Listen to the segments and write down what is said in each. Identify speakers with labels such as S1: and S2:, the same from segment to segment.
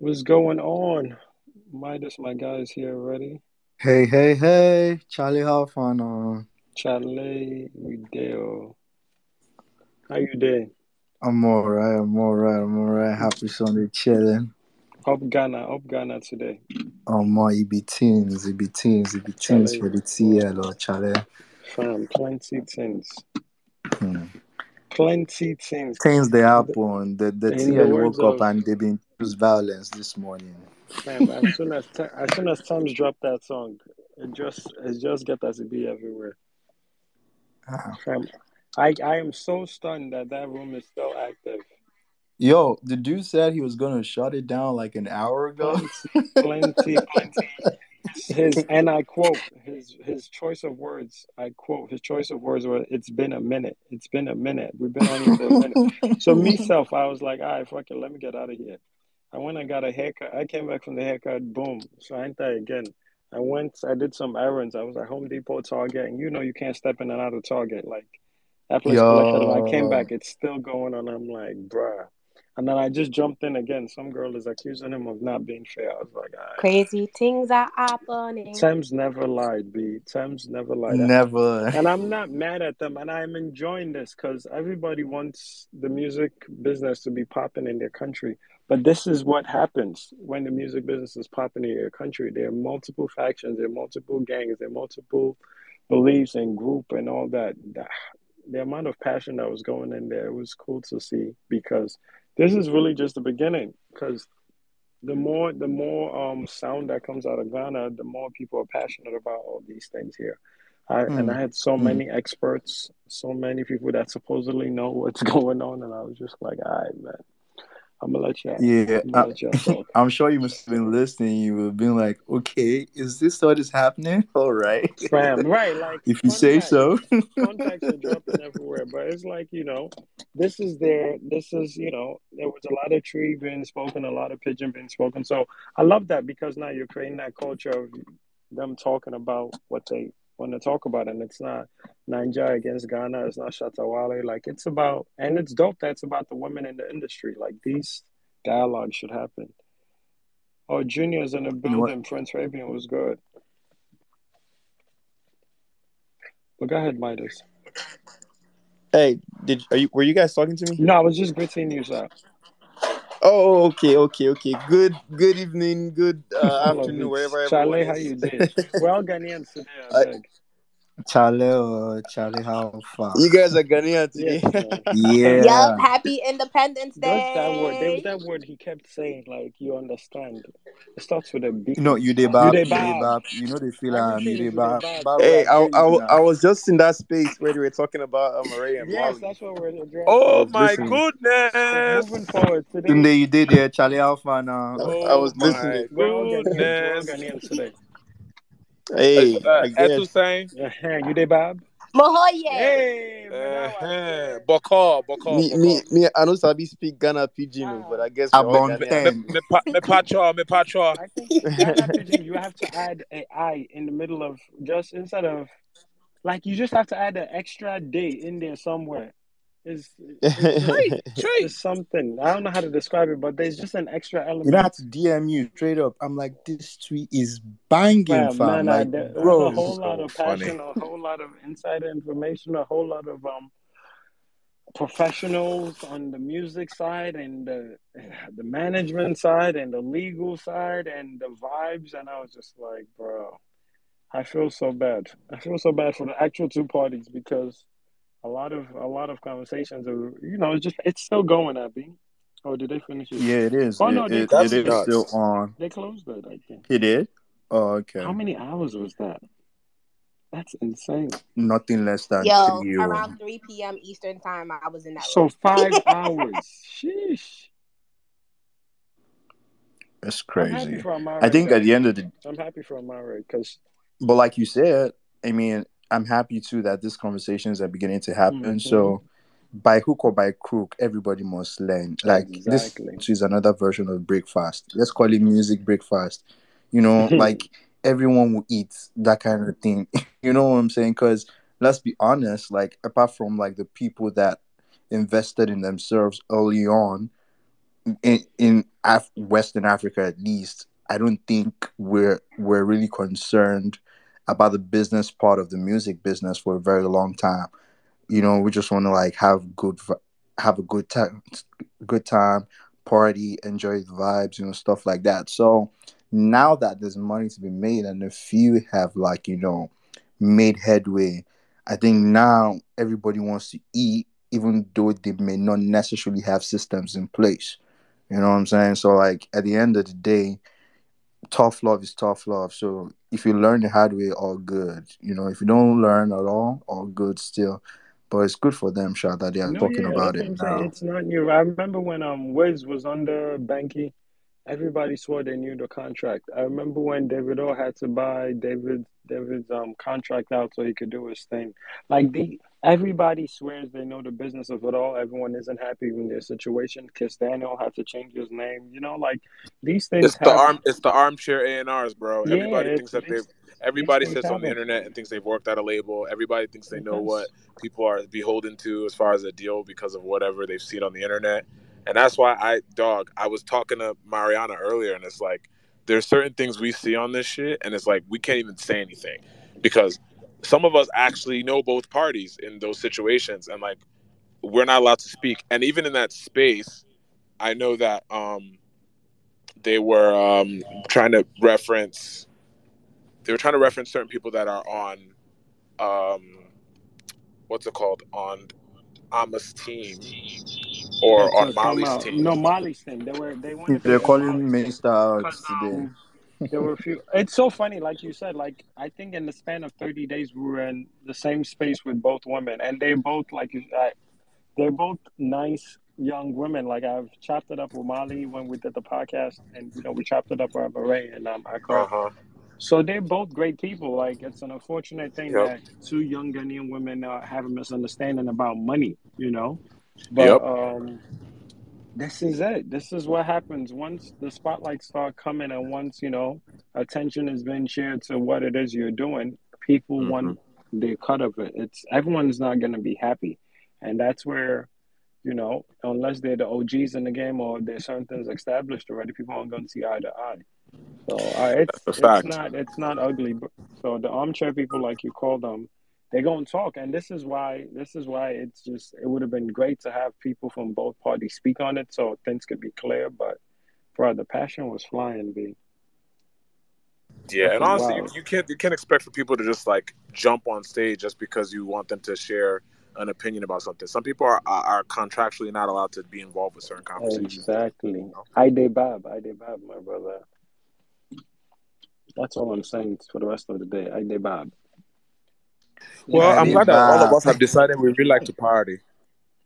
S1: What's going on? Midas, my guys here already.
S2: Hey, hey, hey, Charlie How fun Halfano.
S1: Charlie, we there. How you doing?
S2: I'm alright, I'm alright, I'm alright. Happy Sunday chilling.
S1: Up Ghana, up Ghana today.
S2: Oh my, it be teens, it be teens, it be teens for the TL or Charlie.
S1: fam, plenty things.
S2: Hmm.
S1: Plenty things.
S2: Things they happen. The the TL woke up
S1: of
S2: and they been violence this morning.
S1: fam, as soon as as soon as Tom's dropped that song, it just it just get us to be everywhere.
S2: Ah.
S1: Fam, I I am so stunned that that room is still active.
S2: Yo, the dude said he was gonna shut it down like an hour ago.
S1: Plenty, plenty. His and I quote his his choice of words. I quote his choice of words were, "It's been a minute. It's been a minute. We've been on here for a minute." So me self, I was like, "All right, fuck it, let me get out of here." I went and got a haircut. I came back from the haircut. Boom. So I ain't there again. I went. I did some errands. I was at Home Depot, Target, and you know you can't step in and out of Target. Like that place I came back. It's still going on. I'm like, bruh. And then I just jumped in again. Some girl is accusing him of not being fair. I was like, all right.
S3: Crazy things are happening.
S1: Thames never lied, B. Thames never lied.
S2: never.
S1: And I'm not mad at them, and I'm enjoying this because everybody wants the music business to be popping in their country. But this is what happens when the music business is popping in your country. There are multiple factions, there are multiple gangs, there are multiple beliefs and group and all that. The amount of passion that was going in there was cool to see because this is really just the beginning. Because the more the more um sound that comes out of Ghana, the more people are passionate about all these things here. I and
S2: Hmm,
S1: I had so
S2: hmm.
S1: many experts, so many people that supposedly know what's going on, and I was just like, all right, man, I'm gonna let y'all,
S2: Yeah,
S1: I'm
S2: I,
S1: let y'all talk.
S2: I'm sure you must have been listening. You would have been like, okay, is this what is happening? All right.
S1: Fam, right? Like
S2: If you say so.
S1: fun facts are dropping everywhere, but it's like you know, this is their, this is you know, there was a lot of Twi being spoken, a lot of pidgin being spoken. So I love that because now you're creating that culture of them talking about what they want to talk about, and it's not Nigeria against Ghana, it's not Shatta Wale, like it's about, and it's dope that it's about the women in the industry. Like these dialogues should happen. Oh, Junior's in the
S2: You know what?
S1: building. Prince Fabian was good. But go ahead, Midas.
S4: Hey, did are you were you guys talking to me?
S1: No, I was just greeting you, sir.
S4: Oh, okay, okay, okay. Good, good evening, good uh, afternoon, wherever
S1: Charlie, how you doing? We're all Ghanaians today, I
S4: I,
S1: beg.
S2: Charlie how far?
S4: you guys are Ghanaian
S1: Yes,
S4: today.
S1: man.
S2: Yeah.
S3: Yup, happy Independence Day.
S1: What's that word? There was that word he kept saying, like, you understand. It starts with a B.
S2: No, know, you dey
S1: You
S2: bab, you dey
S1: bab.
S2: bab. You know they feel um,
S1: Everything
S2: you dey
S1: is you dey
S2: bab.
S1: bab.
S2: Bab
S4: hey, I,
S2: there
S4: I, I was just in that space where they were talking about uh, Murray and
S1: Yes,
S4: Marley.
S1: that's what we're addressing.
S5: Oh
S4: was
S5: my
S4: listening.
S1: So
S5: goodness!
S1: moving forward today,
S2: Tunde, you did there, Charlie Alpha now.
S4: I, I
S5: Oh
S4: was listening.
S1: we're. We're all
S5: goodness!
S1: Ghanaians today.
S4: Hey,
S5: Uh,
S4: I
S5: Etu
S4: guess.
S5: saying.
S1: You dey bab?
S3: Mahoye.
S1: Hey,
S5: uh,
S1: Manawa,
S5: Boko, Boko,
S4: Me, me, me. I don't sabi speak Ghana pidgin, oh, but I guess we're all
S5: Me,
S2: Abon
S5: me,
S4: Ghanaians.
S2: ten.
S5: me, pa- me patra, me patra.
S1: I think Ghana Pidgin, you have to add a I in the middle of just instead of like you just have to add an extra day in there somewhere. Is it's just
S5: Tree, tree.
S1: something. I don't know how to describe it, but there's just an extra element.
S2: You don't have to DM you straight up. I'm like, this tweet is banging,
S1: Fam,
S2: fam.
S1: nah, nah,
S2: Like,
S1: there- there's a whole lot
S5: So
S1: of
S5: funny.
S1: passion, a whole lot of insider information, a whole lot of um professionals on the music side and the the management side and the legal side and the vibes and I was just like, bro, I feel so bad. I feel so bad for the actual two parties because a lot of a lot of conversations are you know, it's just it's still going, Abby. Oh, did they finish it?
S2: Yeah, it is.
S1: Oh
S2: It,
S1: no, they
S2: it,
S5: That's
S2: it
S1: closed
S2: is still on.
S1: They closed it, I think.
S2: It did? Oh, okay.
S1: How many hours was that? That's insane.
S2: Nothing less than
S3: Yo,
S2: three.
S3: around 3 p.m. Eastern time, I was in that
S1: So
S3: room.
S1: five hours. Sheesh. That's
S2: crazy. I think at the end of the
S1: I'm happy for Amaarae because
S2: but like you said, I mean, I'm happy too that these conversations are beginning to happen.
S1: Mhm.
S2: So by hook or by crook, everybody must learn. Like
S1: Exactly.
S2: this is another version of breakfast. Let's call it music breakfast. You know, like everyone will eat that kind of thing. you know what I'm saying? Because let's be honest, like apart from like the people that invested in themselves early on, in in Af- Western Africa at least, I don't think we're we're really concerned about the business part of the music business for a very long time. You know, we just want to like have good have a good time, good time, party, enjoy the vibes, you know, stuff like that. So now that there's money to be made and a few have like you know made headway, I think now everybody wants to eat, even though they may not necessarily have systems in place. You know what I'm saying? So like at the end of the day, tough love is tough love. So if you learn the hard way, all good. You know, if you don't learn at all, all good still. But it's good for them, Shah, that they are
S1: No,
S2: talking
S1: yeah,
S2: about it now.
S1: It's not new. I remember when um Wiz was under Banky, everybody swore they knew the contract. I remember when Davido had to buy David David's um contract out so he could do his thing. Like the everybody swears they know the business of it all. Everyone isn't happy with their situation. Daniel had to change his name. You know, like these things
S5: It's the arm. It's the armchair A and R's, bro.
S1: yeah,
S5: Everybody thinks that they've. Everybody sits on the internet and thinks they've worked out a label. Everybody thinks they know what people are beholden to as far as a deal because of whatever they've seen on the internet. And that's why I, dog, I was talking to Mariana earlier, and it's like there's certain things we see on this shit, and it's like we can't even say anything because some of us actually know both parties in those situations, and like we're not allowed to speak. And even in that space, I know that um they were um trying to reference they were trying to reference certain people that are on um what's it called on Amos team or on
S1: Moliy's
S5: team.
S1: no Moliy's thing. They were they wanted to
S2: They're calling
S1: Moliy's thing
S2: Mr. out today.
S1: There were a few. It's so funny, like you said. Like I think in the span of thirty days, we were in the same space with both women, and they both like I, they're both nice young women. Like I've chopped it up with Moliy when we did the podcast, and you know we chopped it up with Marae and um Accra.
S5: Uh-huh.
S1: So they're both great people. Like it's an unfortunate thing
S5: Yep.
S1: that two young Ghanaian women uh, have a misunderstanding about money. You know, but
S5: Yep.
S1: um, this is it. This is what happens once the spotlights start coming, and once you know attention has been shared to what it is you're doing. People
S5: hmm
S1: want their cut of it. It's everyone's not going to be happy, and that's where you know unless they're the OGs in the game or there's certain things established already, people aren't going to see eye to eye. So uh, it's it's not it's not ugly. So the armchair people, like you call them, they're going to talk, and this is why this is why it's just it would have been great to have people from both parties speak on it so things could be clear. But bro, the passion was flying, B.
S5: Yeah, and honestly, you, you can't you can't expect for people to just like jump on stage just because you want them to share an opinion about something. Some people are are, are contractually not allowed to be involved with certain conversations.
S1: Exactly.
S5: You know?
S1: I did Bob. I did Bob, my brother. That's all I'm saying for the rest of the day. I did Bob.
S5: Well,
S2: I
S5: I'm glad that all of us have decided we really like to party.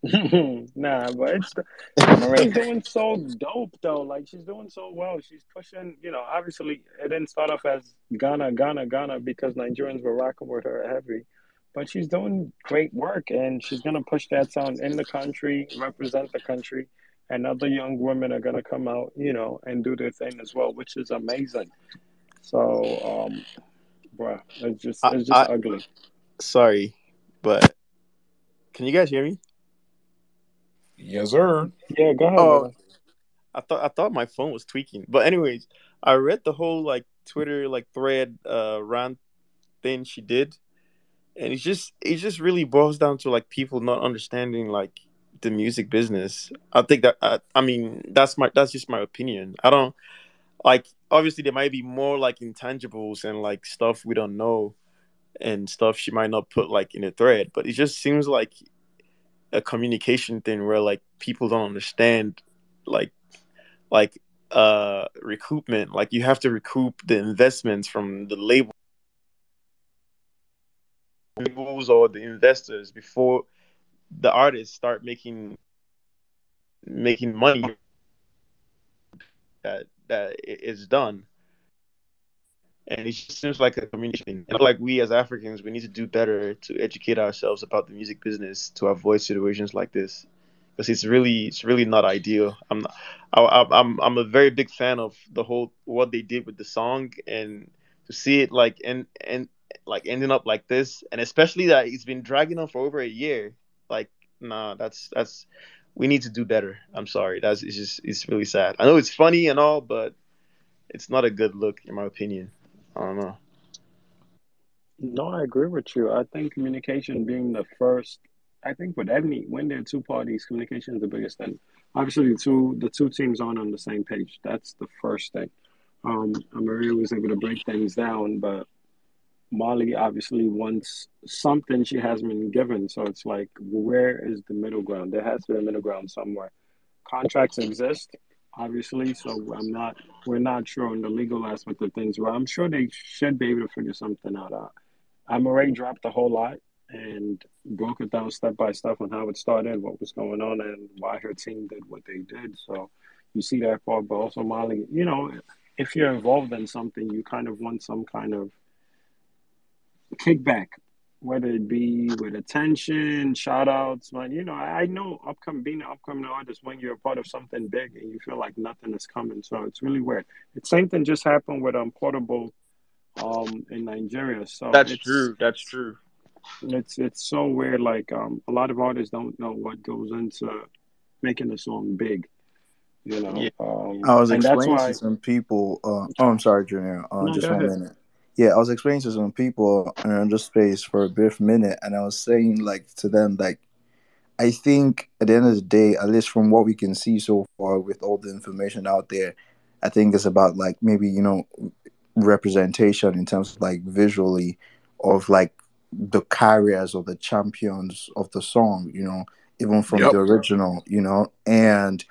S1: nah, but it's Amaarae's doing so dope though. Like she's doing so well. She's pushing. You know, obviously it didn't start off as Ghana, Ghana, Ghana because Nigerians were rocking with her heavy, but she's doing great work and she's gonna push that sound in the country, represent the country, and other young women are gonna come out, you know, and do their thing as well, which is amazing. So, um, bruh, it's just it's just
S6: I
S1: ugly.
S6: Sorry, but can you guys hear me?
S5: Yes, sir.
S1: Yeah, go ahead,
S6: Oh. I thought I thought my phone was tweaking. But anyways, I read the whole like Twitter like thread uh rant thing she did, and it's just it just really boils down to like people not understanding like the music business. I think that I, I mean that's my that's just my opinion. I don't like obviously there might be more like intangibles and like stuff we don't know and stuff she might not put like in a thread, but it just seems like a communication thing where like people don't understand like like uh recoupment. Like you have to recoup the investments from the label. Labels or the investors before the artists start making making money that that i- done and it just seems like a communication and like we as africans we need to do better to educate ourselves about the music business to avoid situations like this because it's really it's really not ideal i'm not, I- i'm i'm a very big fan of the whole what they did with the song and to see it like and and like ending up like this and especially that it's been dragging on for over a year like nah that's that's
S4: we need to do better. I'm sorry. That's it's just it's really sad. I know it's funny and all, but it's not a good look in my opinion. I don't know.
S1: No, I agree with you. I think communication being the first. I think with any when there are two parties, communication is the biggest thing. Obviously, the two the two teams aren't on the same page. That's the first thing. Um, Amaarae was able to break things down, but Moliy obviously wants something she hasn't been given. So it's like, where is the middle ground? There has to be a middle ground somewhere. Contracts exist, obviously, so I'm not. We're not sure on the legal aspect of things. But I'm sure they should be able to figure something out. Uh, already dropped a whole lot and broke it down step by step on how it started, what was going on, and why her team did what they did. So you see that part, but also Moliy, you know, if you're involved in something, you kind of want some kind of kickback, whether it be with attention, shout outs. But, you know, I, I know upcoming being an upcoming artist when you're a part of something big and you feel like nothing is coming. So it's really weird. The same thing just happened with um Portable um in Nigeria. So
S4: That's true. That's true.
S1: It's it's so weird. Like um a lot of artists don't know what goes into making a song big. You know.
S4: Yeah.
S1: Um
S2: I was
S1: and that's
S2: explaining
S1: why
S2: to some people. Uh, oh, I'm sorry, Junior. Uh,
S1: No,
S2: just one
S1: ahead.
S2: minute. Yeah, I was explaining to some people in the space for a brief minute, and I was saying like to them like I think at the end of the day, at least from what we can see so far with all the information out there, I think it's about like maybe you know representation in terms of like visually of like the carriers or the champions of the song, you know, even from
S5: Yep.
S2: the original, you know, and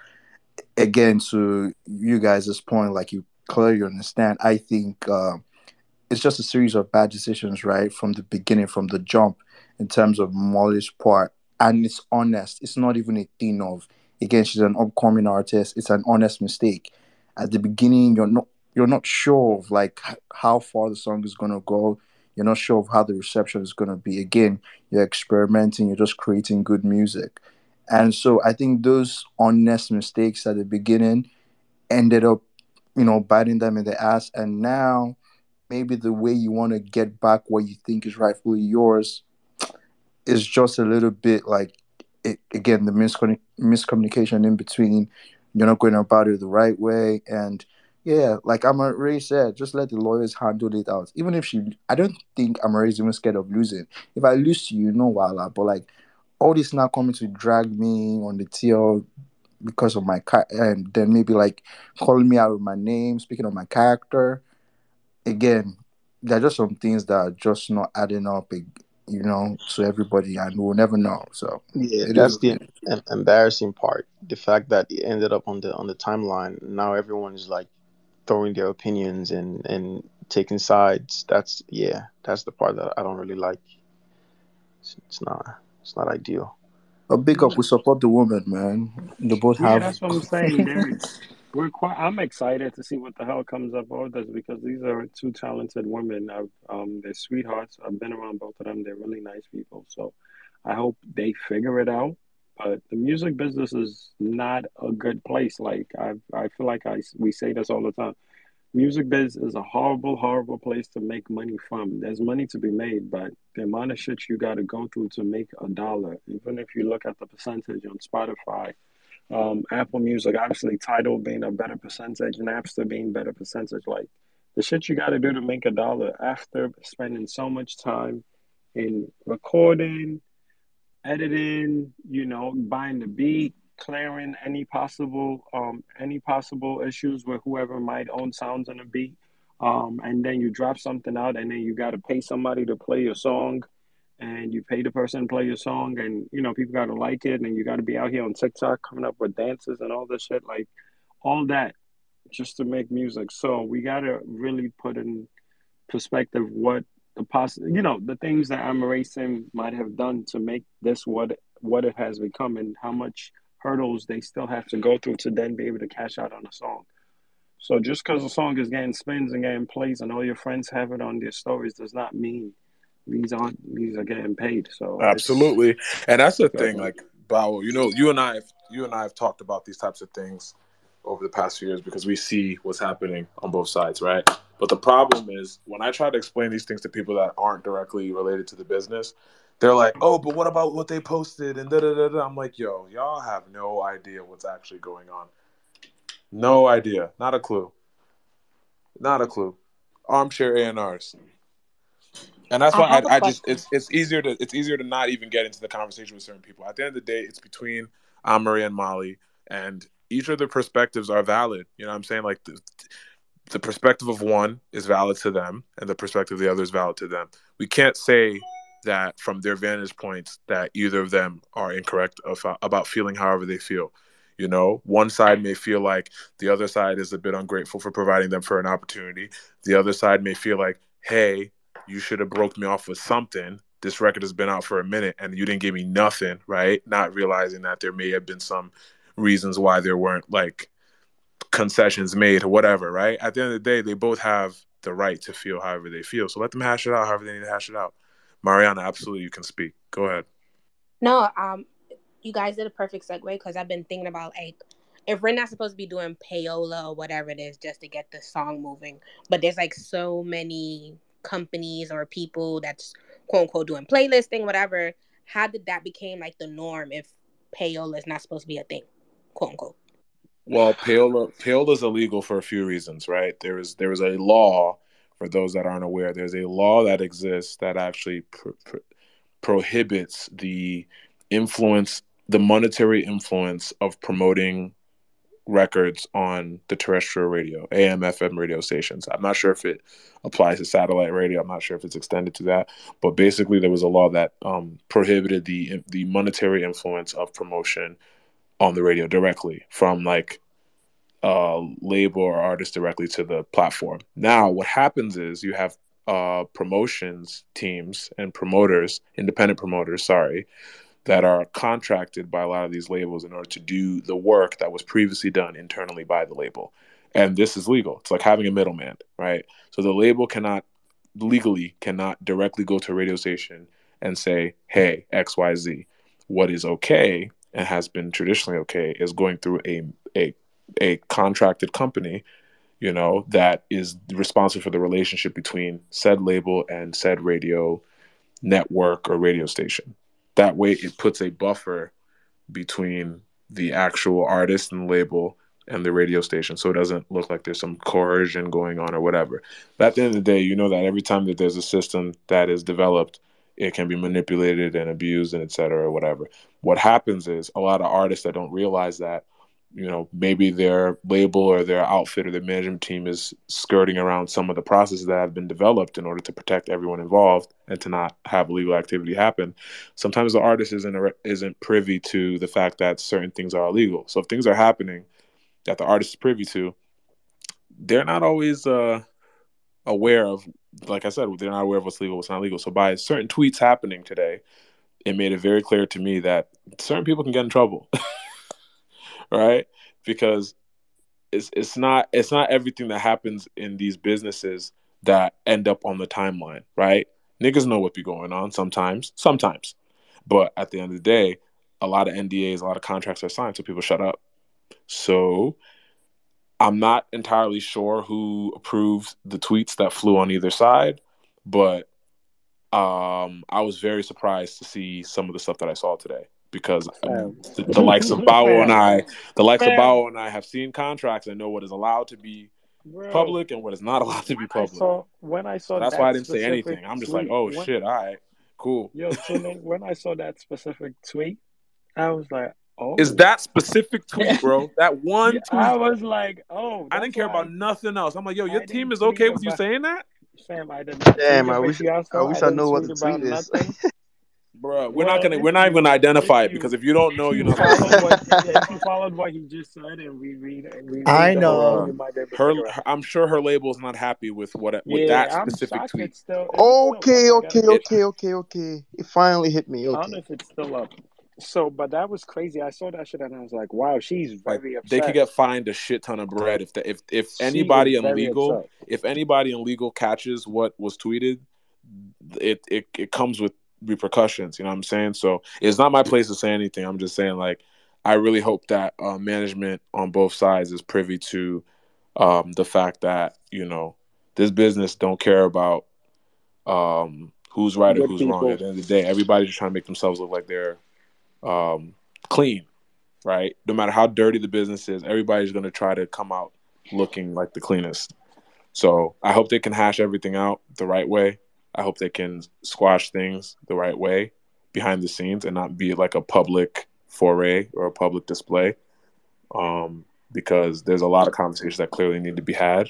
S2: again to you guys' this point, like you clearly understand, I think uh, it's just a series of bad decisions, right, from the beginning, from the jump, in terms of Moliy's part, and it's honest. It's not even a thing of again, she's an upcoming artist. It's an honest mistake. At the beginning, you're not you're not sure of like how far the song is gonna go. You're not sure of how the reception is gonna be. Again, you're experimenting. You're just creating good music, and so I think those honest mistakes at the beginning ended up, you know, biting them in the ass. And now, maybe the way you want to get back what you think is rightfully yours is just a little bit like it, again the miscommunication in between you're not going about it the right way and yeah like Ray said just let the lawyers handle it out. Even if she i don't think is even scared of losing. If i lose to you no wala but like all this now coming to drag me on the TL because of my car and then maybe like calling me out of my name speaking of my character again there are just some things that are just not adding up you know to everybody and we'll never know so
S4: Yeah,
S2: it
S4: that's
S2: is
S4: the em- embarrassing part. The fact that it ended up on the on the timeline. Now everyone is like throwing their opinions and and taking sides. That's yeah, that's the part that I don't really like. It's, it's not it's not ideal.
S2: a big up we support the woman man they both
S1: Yeah,
S2: have
S1: that's what I'm saying. We're quite. I'm excited to see what the hell comes up of this because these are two talented women. I've, um, they're sweethearts. I've been around both of them. They're really nice people. So, I hope they figure it out. But the music business is not a good place. Like I, I feel like I we say this all the time. Music biz is a horrible, horrible place to make money from. There's money to be made, but the amount of shit you got to go through to make a dollar, even if you look at the percentage on Spotify, um, Apple Music, obviously Tidal being a better percentage, Napster being better percentage, like the shit you got to do to make a dollar after spending so much time in recording, editing, you know, buying the beat, clearing any possible um any possible issues with whoever might own sounds on the beat. Um, and then you drop something out and then you gotta pay somebody to play your song and you pay the person to play your song and you know people gotta like it and you gotta be out here on TikTok coming up with dances and all this shit, like all that just to make music. So we gotta really put in perspective what the poss you know the things that Amaarae Sim might have done to make this what what it has become and how much hurdles they still have to go through to then be able to cash out on a song. So just because a song is getting spins and getting plays and all your friends have it on their stories does not mean these aren't these are getting paid. So
S5: Absolutely, and that's the thing. Like Bow, you know, you and I, have, you and I have talked about these types of things over the past few years because we see what's happening on both sides, right? But the problem is when I try to explain these things to people that aren't directly related to the business, they're like, oh, but what about what they posted and da da da da. I'm like, yo, y'all have no idea what's actually going on. No idea, not a clue, not a clue. Armchair A and that's
S3: I
S5: why
S3: a
S5: I, I just it's it's easier to it's easier to not even get into the conversation with certain people. At the end of the day, it's between uh, Amaarae and Moliy, and each of their perspectives are valid. You know what I'm saying? Like the, the perspective of one is valid to them, and the perspective of the other is valid to them. We can't say that from their vantage points that either of them are incorrect of, uh, about feeling however they feel. You know, one side may feel like the other side is a bit ungrateful for providing them for an opportunity. The other side may feel like, hey, you should have broke me off with something. This record has been out for a minute and you didn't give me nothing, right? Not realizing that there may have been some reasons why there weren't like concessions made or whatever, right? At the end of the day, they both have the right to feel however they feel. So let them hash it out however they need to hash it out. Mariana, absolutely, you can speak. Go ahead.
S3: No, um, you guys did a perfect segue because I've been thinking about like if we're not supposed to be doing payola or whatever it is just to get the song moving, but there's like so many companies or people that's quote unquote doing playlisting, whatever. How did that become like the norm if payola is not supposed to be a thing, quote unquote?
S5: Well, payola payola is illegal for a few reasons, right? There is there is a law for those that aren't aware. There's a law that exists that actually pro- pro- prohibits the influence, the monetary influence of promoting records on the terrestrial radio, AM, FM radio stations. I'm not sure if it applies to satellite radio. I'm not sure if it's extended to that, but basically there was a law that um, prohibited the the monetary influence of promotion on the radio directly from like uh, label or artist directly to the platform. Now, what happens is you have uh, promotions teams and promoters, independent promoters, sorry, that are contracted by a lot of these labels in order to do the work that was previously done internally by the label. And this is legal. It's like having a middleman, right? So the label cannot legally cannot directly go to a radio station and say, "Hey, XYZ, what is okay and has been traditionally okay is going through a a a contracted company, you know, that is responsible for the relationship between said label and said radio network or radio station. That way, it puts a buffer between the actual artist and label and the radio station, so it doesn't look like there's some coercion going on or whatever. But at the end of the day, you know that every time that there's a system that is developed, it can be manipulated and abused and etc or whatever. What happens is a lot of artists that don't realize that you know maybe their label or their outfit or their management team is skirting around some of the processes that have been developed in order to protect everyone involved and to not have illegal activity happen. Sometimes the artist isn't isn't privy to the fact that certain things are illegal. So if things are happening that the artist is privy to they're not always uh aware of like i said they're not aware of what's legal what's not legal. So by certain tweets happening today it made it very clear to me that certain people can get in trouble right? Because it's it's not it's not everything that happens in these businesses that end up on the timeline, right? Niggas know what be going on sometimes, sometimes. But at the end of the day, a lot of NDAs, a lot of contracts are signed, so people shut up. So I'm not entirely sure who approved the tweets that flew on either side, but um, I was very surprised to see some of the stuff that I saw today because um, the, the, likes of Bawo and I, the likes
S1: Fam.
S5: of Bawo and I have seen contracts and know what is allowed to be
S1: Bro,
S5: public and what is not allowed to be
S1: when I
S5: public.
S1: saw when I saw
S5: That's
S1: that
S5: why I didn't say
S1: specific
S5: anything. I'm just like, oh
S1: when-
S5: shit, all right, cool.
S1: Yo, Tune, when I saw that specific tweet, I was like, oh,
S5: Is that specific tweet, bro? That one tweet.
S1: I was like, oh,
S5: I didn't care
S1: why
S5: about nothing else. I'm like, yo,
S1: I
S5: your team is okay with you saying that,
S1: Sam, I did not.
S6: Damn, I wish- I wish I
S1: didn't
S6: know what the tweet is.
S1: nothing.
S5: bro? We're
S1: Well,
S5: not gonna. We're not even gonna identify it because if you don't know, you're
S1: you
S5: not.
S1: followed what if you followed what he just said and we read and we read
S2: I know.
S1: whole thing, you might be able to
S5: Her,
S1: figure it out.
S5: her- I'm sure her label is not happy with what with
S1: yeah,
S5: that
S1: I'm
S5: specific tweet.
S1: it's still. is it still
S6: Okay, okay, okay, okay, okay. It finally hit me.
S1: I don't know
S6: Okay.
S1: if it's still up. So, but that was crazy. I saw that shit and I was like, wow, she's
S5: Like
S1: very upset.
S5: they could get fined a shit ton of bread if the, if if
S1: She
S5: anybody illegal
S1: upset.
S5: if anybody illegal catches what was tweeted, it it it comes with repercussions. You know what I'm saying? So it's not my place to say anything. I'm just saying like I really hope that uh, management on both sides is privy to um, the fact that you know this business don't care about um, who's right or who's wrong. At the end of the day, everybody's just trying to make themselves look like they're um, clean, right? No matter how dirty the business is, everybody's going to try to come out looking like the cleanest. So I hope they can hash everything out the right way. I hope they can squash things the right way behind the scenes and not be like a public foray or a public display. Um, because there's a lot of conversations that clearly need to be had.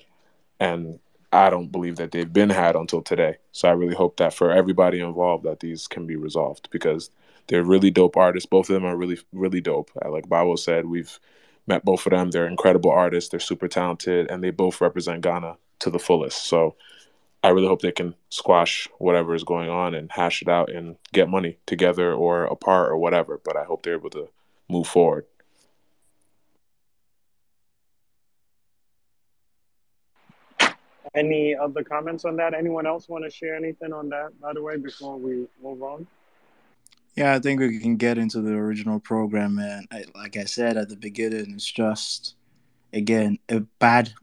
S5: And I don't believe that they've been had until today. So I really hope that for everybody involved that these can be resolved because they're really dope artists. Both of them are really, really dope. Like Bible said, we've met both of them. They're incredible artists. They're super talented, and they both represent Ghana to the fullest. So I really hope they can squash whatever is going on and hash it out and get money together or apart or whatever. But I hope they're able to move forward.
S1: Any other comments on that? Anyone else want to share anything on that, by the way, before we move on?
S2: Yeah, I think we can get into the original program, man. I, like I said at the beginning, it's just again a bad,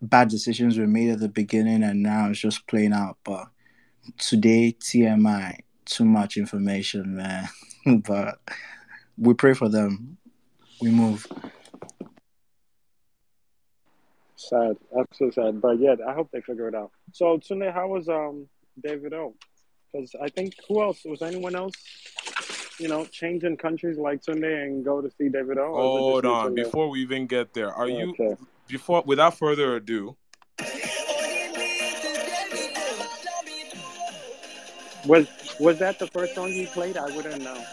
S2: bad decisions were made at the beginning, and now it's just playing out. But today, TMI, too much information, man. but we pray for them. We move.
S1: Sad, absolutely sad. But yeah, I hope they figure it out. So Tunde, how was um Davido? Because I think who else was anyone else? You know, changing countries like Tunde and go to see Davido. or is it
S5: Hold on, before we even get there, are you
S1: Okay.
S5: Before without further ado?
S1: Was was that the first song he played? I wouldn't know.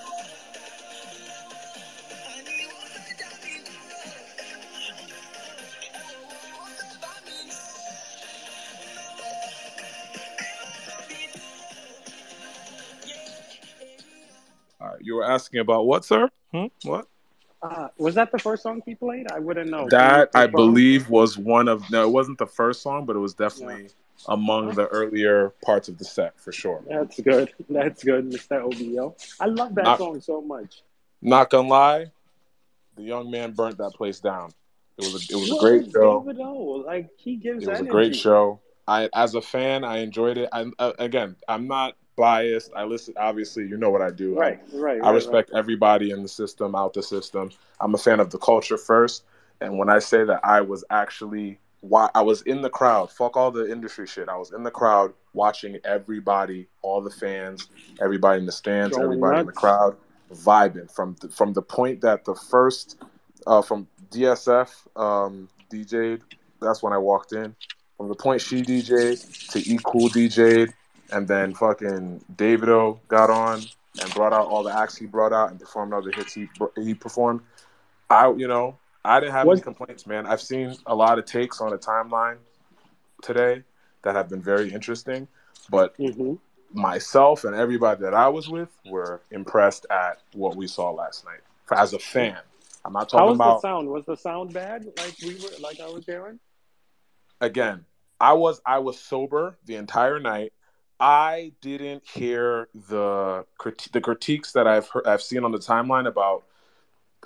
S5: All right, you were asking about what, sir? Hmm? What?
S1: Uh, was that the first song he played? I wouldn't know.
S5: That I believe was one of no, it wasn't the first song, but it was definitely among the earlier parts of the set for sure.
S1: That's good. That's good, Mr. OBO. I love that
S5: Not-
S1: song so much.
S5: Not gonna lie, the young man burnt that place down. It was a, it was a great show.
S1: Davido? Like he gives
S5: It was a great show. I, as a fan, I enjoyed it. I, uh, again, I'm not biased. I listen. Obviously, you know what I do.
S1: Right, right.
S5: I
S1: right,
S5: respect everybody in the system, out the system. I'm a fan of the culture first. And when I say that I was actually, why I was in the crowd, fuck all the industry shit. I was in the crowd watching everybody, all the fans, everybody in the stands,
S1: Going
S5: everybody in the crowd, vibing from the, from the point that the first, uh, from DSF um, DJ'd, that's when I walked in. From the point she DJ'd to E Cool DJ'd, and then fucking Davido got on and brought out all the acts he brought out and performed all the hits he he performed. I you know I didn't have
S1: Was-
S5: any complaints, man. I've seen a lot of takes on the timeline today that have been very interesting, but
S1: hmm
S5: myself and everybody that I was with were impressed at what we saw last night. As a fan, I'm not
S1: How
S5: talking
S1: was
S5: about
S1: the sound? Was the sound bad? Like we were, like I was hearing.
S5: again, I was I was sober the entire night. I didn't hear the the critiques that I've heard, I've seen on the timeline about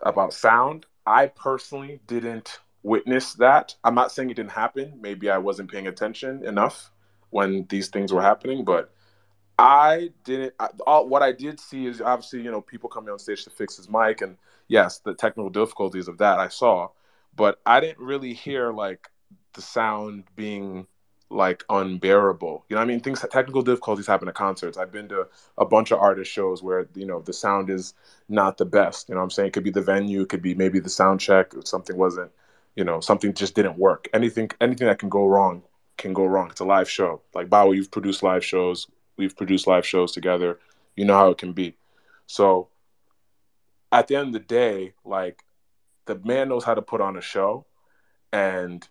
S5: about sound. I personally didn't witness that. I'm not saying it didn't happen. Maybe I wasn't paying attention enough when these things were happening, but I didn't. I, all, what I did see is obviously you know people coming on stage to fix his mic, and yes, the technical difficulties of that I saw, but I didn't really hear like the sound being like unbearable. You know, I mean, things technical difficulties happen at concerts. I've been to a bunch of artist shows where you know the sound is not the best. You know, what I'm saying it could be the venue, it could be maybe the sound check, something wasn't. You know, something just didn't work. Anything, anything that can go wrong can go wrong. It's a live show. Like Bow, you've produced live shows. We've produced live shows together. You know how it can be. So, at the end of the day, like the man knows how to put on a show, and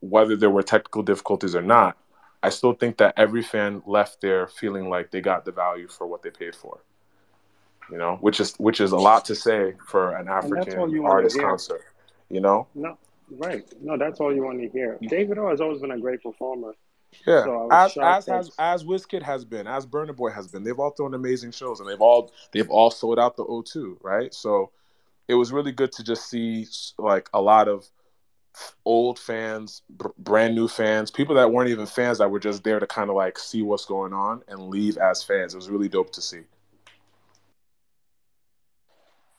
S5: whether there were technical difficulties or not, I still think that every fan left there feeling like they got the value for what they paid for. You know, which is which is a lot to say for an African artist concert. You know,
S1: No, right. No, that's all you want to hear. Davido has always been a great performer.
S5: yeah.
S1: So
S5: as as
S1: that-
S5: has as Wizkid has been, as Burna Boy has been. They've all thrown amazing shows, and they've all they've all sold out the O2, right? So it was really good to just see like a lot of old fans, b- brand new fans, people that weren't even fans that were just there to kind of like see what's going on and leave as fans. It was really dope to see.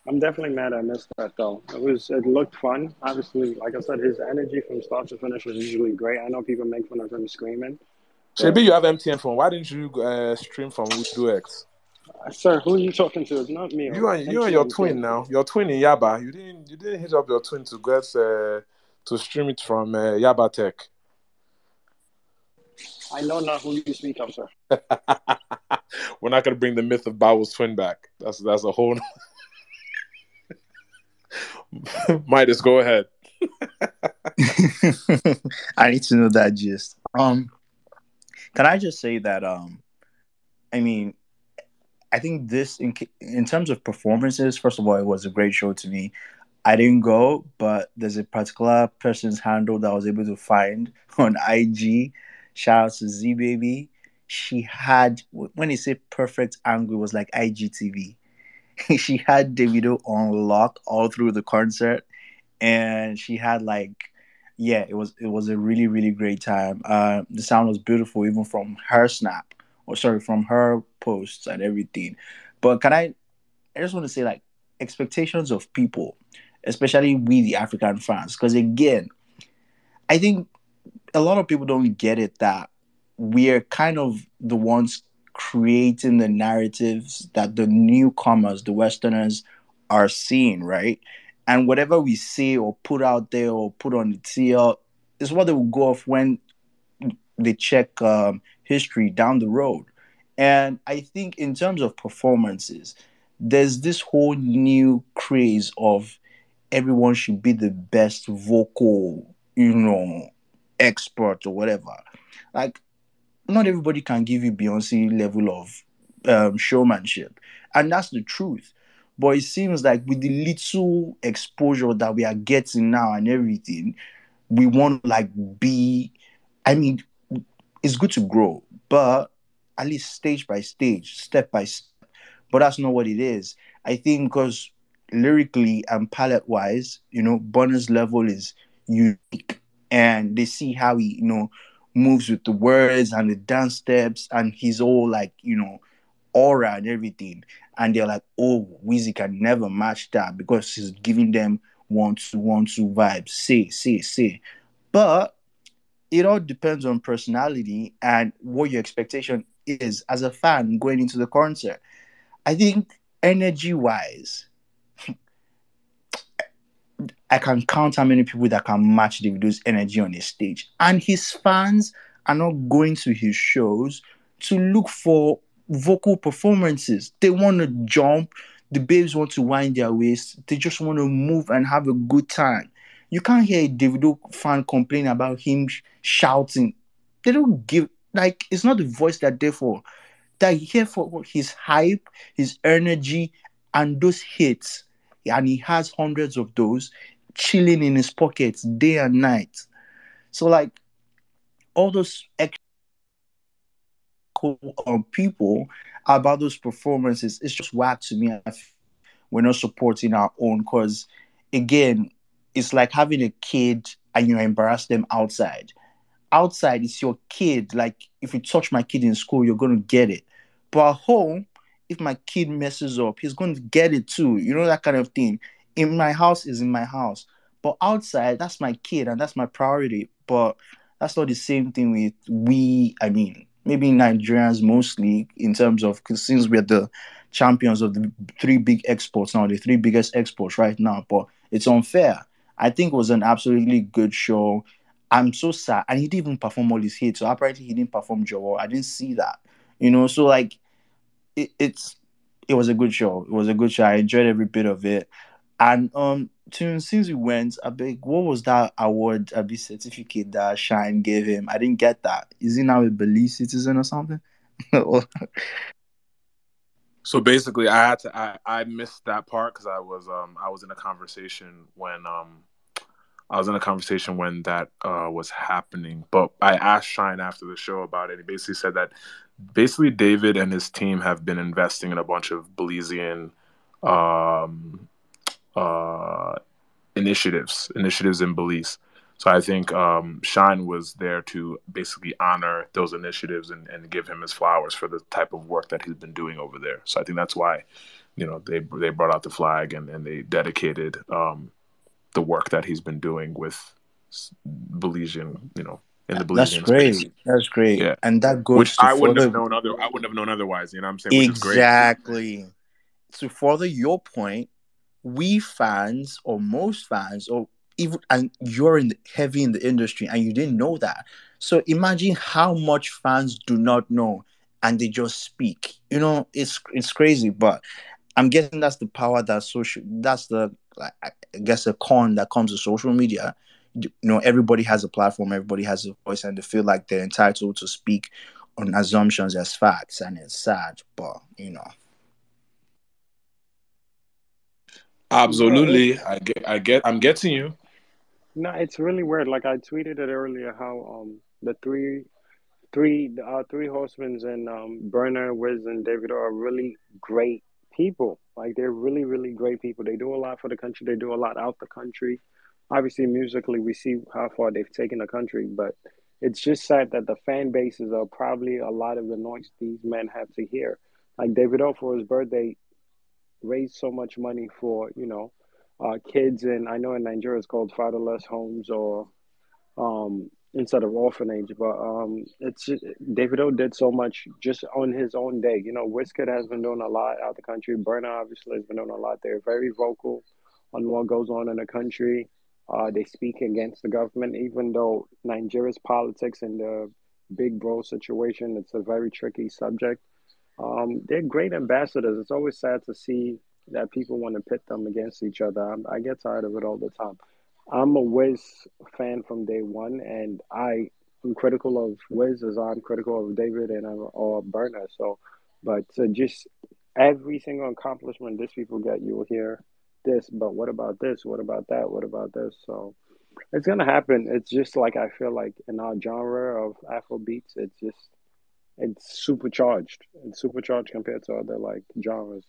S1: I'm definitely mad I missed that though. It was it looked fun. Obviously, like I said, his energy from start to finish was usually great. I know people make fun of him screaming.
S5: Shabi, you have MTN phone. Why didn't you uh, stream from DuX?
S1: Uh, sir, who are you talking to? It's not me.
S5: You and you and your twin now. Your twin in Yaba. You didn't you didn't hit up your twin to get uh, to stream it from uh, Yaba Tech.
S1: I know not who you speak of, sir.
S5: We're not gonna bring the myth of Bawo's twin back. That's that's a whole. Midas, go ahead.
S2: I need to know that gist. Um, can I just say that? Um, I mean, I think this in in terms of performances. First of all, it was a great show to me. I didn't go, but there's a particular person's handle that I was able to find on IG. Shout out to Z Baby. She had when they say perfect angle, was like IGTV. she had Davido on lock all through the concert, and she had like, yeah, it was it was a really really great time. Uh, the sound was beautiful even from her snap, or sorry, from her posts and everything. But can I? I just want to say like expectations of people, especially we the African fans, because again, I think a lot of people don't get it that we're kind of the ones creating the narratives that the newcomers, the Westerners, are seeing, right? And whatever we see or put out there or put on the TL is what they will go off when they check um, history down the road. And I think in terms of performances, there's this whole new craze of everyone should be the best vocal, you know, expert or whatever. Like not everybody can give you Beyonce level of um, showmanship, and that's the truth. But it seems like with the little exposure that we are getting now and everything, we want like be. I mean, it's good to grow, but at least stage by stage, step by step. But that's not what it is. I think because lyrically and palette wise, you know, Burna's level is unique, and they see how he, you know, moves with the words and the dance steps and he's all like you know aura and everything. And they're like oh Weezy can never match that because he's giving them one two one two vibes. Say say say. But it all depends on personality and what your expectation is as a fan going into the concert. I think energy wise I can count how many people that can match Davido's energy on a stage. And his fans are not going to his shows to look for vocal performances. They want to jump. The babes want to wind their waist. They just want to move and have a good time. You can't hear a Davido fan complain about him shouting. They don't give like it's not the voice that they're for. They're here for his hype, his energy, and those hits. And he has hundreds of those chilling in his pockets day and night. So like all those um, people about those performances, it's just whack to me. We're not supporting our own because again, it's like having a kid and you embarrass them outside. Outside, it's your kid. Like if you touch my kid in school, you're gonna get it. But at home, if my kid messes up, he's going to get it too. You know that kind of thing in my house is in my house. But outside, that's my kid and that's my priority. But that's not the same thing with we, I mean, maybe Nigerians mostly in terms of since we're the champions of the three big exports now, the three biggest exports right now, but it's unfair. I think it was an absolutely good show. I'm so sad. And he didn't even perform all his hits. So apparently he didn't perform Joe. I didn't see that. You know, so like it, it's it was a good show. It was a good show. I enjoyed every bit of it. And um, to, since we went, I beg, what was that award, a big certificate that Shyne gave him? I didn't get that. Is he now a Belize citizen or something?
S5: so basically, I had to. I, I missed that part because I was um I was in a conversation when um I was in a conversation when that uh, was happening. But I asked Shyne after the show about it. He basically said that basically David and his team have been investing in a bunch of Belizean um, uh, initiatives, initiatives in Belize. So I think um, Shyne was there to basically honor those initiatives and, and give him his flowers for the type of work that he's been doing over there. So I think that's why, you know, they they brought out the flag and, and they dedicated um, the work that he's been doing with Belizean, you know, in the Belizean
S2: That's great.
S5: space.
S2: That's great.
S5: Yeah.
S2: And that goes
S5: Which
S2: to
S5: I wouldn't
S2: further
S5: have known other. I wouldn't have known otherwise. You know what I'm saying? Great.
S2: exactly. To further your point, we fans or most fans or even and you're in the, heavy in the industry and you didn't know that. So imagine how much fans do not know and they just speak. You know, it's it's crazy, but I'm guessing that's the power that social that's the I guess a con that comes to social media. You know, everybody has a platform, everybody has a voice, and they feel like they're entitled to speak on assumptions as facts, and it's sad, but you know.
S5: Absolutely, I get. I get. I'm getting you.
S1: No, it's really weird. Like I tweeted it earlier, how um the three, three, uh, three horsemen and um Burna, Wiz, and David are really great people. Like they're really, really great people. They do a lot for the country. They do a lot out the country. Obviously, musically, we see how far they've taken the country, but it's just sad that the fan bases are probably a lot of the noise these men have to hear. Like Davido for his birthday raised so much money for you know uh, kids, and I know in Nigeria it's called fatherless homes or um, instead of orphanage. But um, it's just, Davido did so much just on his own day. You know, Wizkid has been doing a lot out the country. Burna obviously has been doing a lot. They're very vocal on what goes on in the country. Uh, they speak against the government, even though Nigeria's politics and the big bro situation, it's a very tricky subject. Um, they're great ambassadors. It's always sad to see that people want to pit them against each other. I'm, I get tired of it all the time. I'm a Wiz fan from day one, and I am critical of Wiz as I'm critical of David and I'm, or Burna. So, but uh, just every single accomplishment these people get, you will hear this. But what about this? What about that? What about this? So, it's gonna happen. It's just like I feel like in our genre of Afro beats, it's just it's supercharged. It's supercharged compared to other like genres.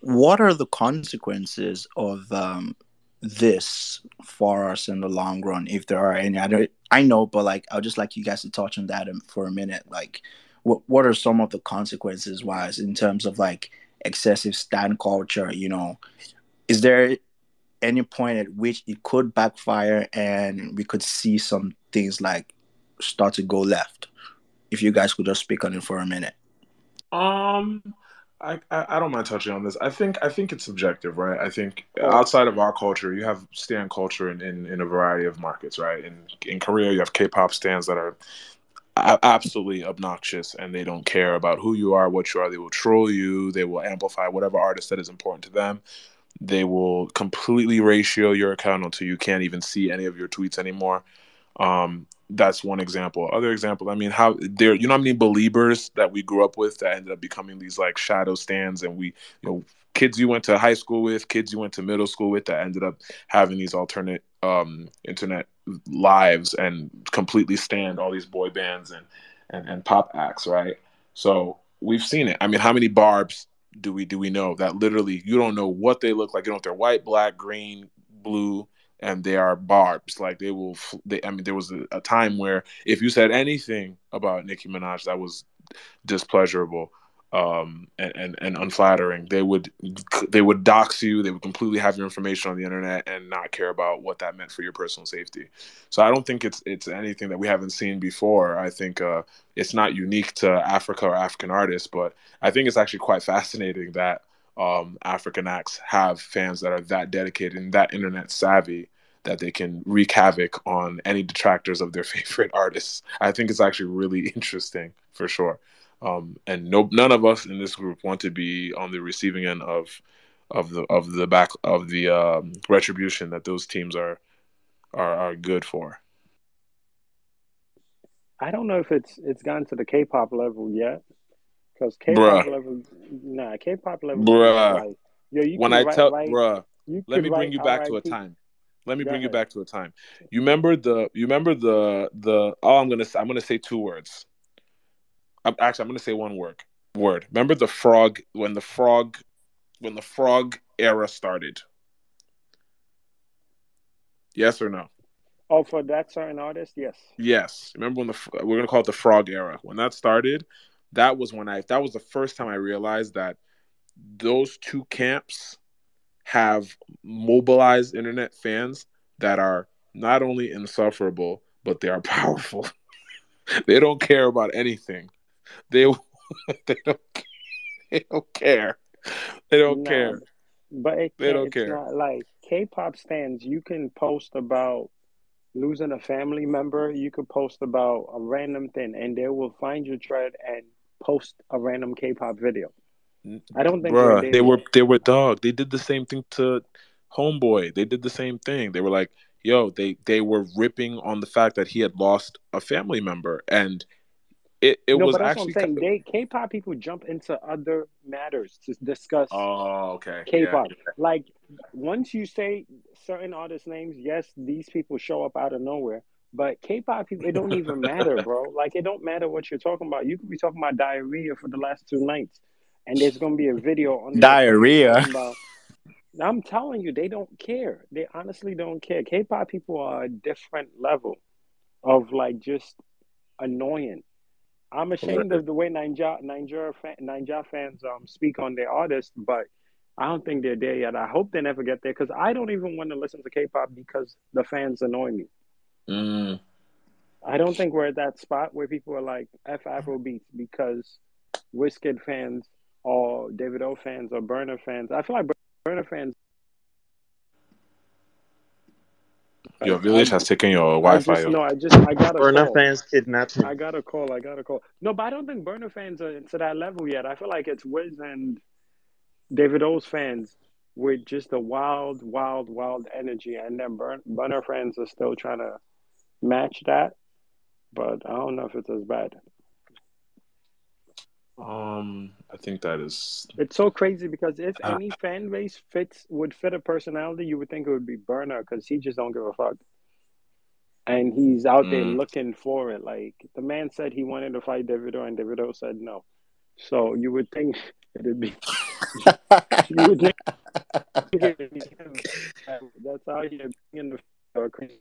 S2: What are the consequences of um, this for us in the long run, if there are any? I don't, I know, but like I'd just like you guys to touch on that for a minute. Like, what what are some of the consequences wise in terms of like excessive stand culture? You know, is there any point at which it could backfire and we could see some things like start to go left? If you guys could just speak on it for a minute.
S5: Um, I, I I don't mind touching on this. I think I think it's subjective, right? I think outside of our culture, you have stand culture in, in, in a variety of markets, right? In in Korea, you have K-pop stands that are absolutely obnoxious and they don't care about who you are, what you are. They will troll you. They will amplify whatever artist that is important to them. They will completely ratio your account until you can't even see any of your tweets anymore. Um, that's one example. Other example, I mean, how there, you know, how many believers that we grew up with that ended up becoming these like shadow stands, and we, you know, kids you went to high school with, kids you went to middle school with, that ended up having these alternate um, internet lives and completely stand all these boy bands and, and and pop acts, right? So we've seen it. I mean, how many barbs do we do we know that literally you don't know what they look like? You know if they're white, black, green, blue and they are barbs. Like they will. They, I mean, there was a, a, time where if you said anything about Nicki Minaj that was displeasurable um, and, and and unflattering, they would they would dox you. They would completely have your information on the internet and not care about what that meant for your personal safety. So I don't think it's it's anything that we haven't seen before. I think uh, it's not unique to Africa or African artists, but I think it's actually quite fascinating that um, African acts have fans that are that dedicated and that internet savvy that they can wreak havoc on any detractors of their favorite artists. I think it's actually really interesting for sure. Um, and no, none of us in this group want to be on the receiving end of of the of the back of the um, retribution that those teams are are are good for.
S1: I don't know if it's it's gotten to the K-pop level yet, because K-pop
S5: Bruh.
S1: level, nah, K-pop level,
S5: Bruh.
S1: like, yo, you
S5: when I
S1: write,
S5: tell,
S1: like,
S5: bruh,
S1: you
S5: let me bring you back to a time. Let me
S1: Go
S5: bring you back to a time. You remember the? You remember the the? Oh, I'm gonna say, I'm gonna say two words. I'm, actually, I'm gonna say one word. Word. Remember the frog when the frog when the frog era started. Yes or no?
S1: Oh, for that certain artist, yes.
S5: Yes. Remember when the we're gonna call it the frog era when that started? That was when I that was the first time I realized that those two camps have mobilized internet fans that are not only insufferable but they are powerful. they don't care about anything. They they don't they don't care. They don't
S1: No,
S5: care.
S1: But it
S5: They don't
S1: it's
S5: care.
S1: not like K-pop stands. You can post about losing a family member. You could post about a random thing, and they will find your thread and post a random K-pop video. I don't think
S5: Bruh,
S1: there
S5: they were they were dog. They did the same thing to Homeboy. They did the same thing. They were like, yo, they they were ripping on the fact that he had lost a family member, and it it
S1: No,
S5: was actually
S1: saying.
S5: kind of,
S1: They K-pop people jump into other matters to discuss
S5: oh okay
S1: K-pop. Like once you say certain artist names, yes, these people show up out of nowhere. But K-pop people, it don't even matter, bro. Like it don't matter what you're talking about. You could be talking about diarrhea for the last two nights, and there's gonna be a video on
S2: Diarrhea?
S1: about. I'm telling you, they don't care. They honestly don't care. K-pop people are a different level of like just annoying. I'm ashamed of the way Ninja Ninja fan, Ninja fans um speak on their artists, but I don't think they're there yet. I hope they never get there because I don't even want to listen to K-pop because the fans annoy me.
S5: Mm.
S1: I don't think we're at that spot where people are like F Afrobeats because Wizkid fans or Davido fans or Burna fans. I feel like Burna fans.
S5: Your village
S1: I-
S5: has taken your
S1: I
S5: Wi-Fi.
S1: just no. I just I got a
S6: Burna
S1: call.
S6: fans kidnapped him.
S1: I got a call. I got a call. No, but I don't think Burna fans are to that level yet. I feel like it's Wiz and Davido's fans with just a wild, wild, wild energy, and then Burn, Burna fans are still trying to match that. But I don't know if it's as bad.
S5: Um, I think that is
S1: It's so crazy because if
S5: Uh,
S1: any fan base fits would fit a personality, you would think it would be Burna because he just don't give a fuck, and he's out there
S5: Mm.
S1: looking for it. Like the man said he wanted to fight Davido, and Davido said no. So you would think it'd be you would think it'd be him. That's how he in the crazy.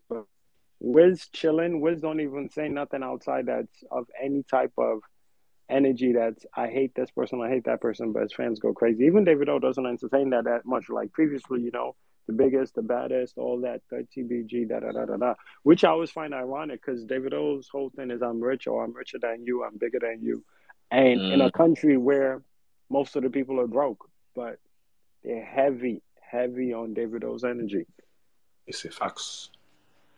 S1: Wiz chilling. Wiz don't even say nothing outside that's of any type of energy that's I hate this person, I hate that person, but his fans go crazy. Even Davido doesn't entertain that that much. Like previously, you know, the biggest, the baddest, all that, the TBG, da da da da da. Which I always find ironic because Davido's whole thing is I'm rich or I'm richer than you, I'm bigger than you. And in a mm. country where most of the people are broke, but they're heavy, heavy on Davido's energy.
S5: it's a facts.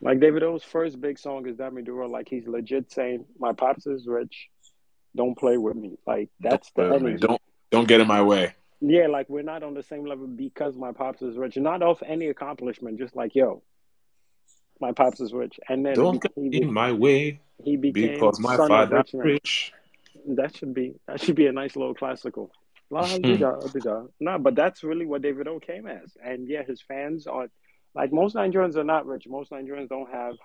S1: Like Davido's first big song is Dami Duro. Like he's legit saying, "My pops is rich, don't play with me." Like that's the
S5: Don't, me.
S1: energy.
S5: don't don't get in my way.
S1: Yeah, like we're not on the same level because my pops is rich. Not off any accomplishment, just like yo, my pops is rich, and then
S5: Don't get
S1: he,
S5: in my way
S1: he became
S5: because my father
S1: rich
S5: rich.
S1: That should be that should be a nice little classical. La di da di da. No, but that's really what Davido came as, and yeah, his fans are like most Nigerians are not rich. Most Nigerians don't have,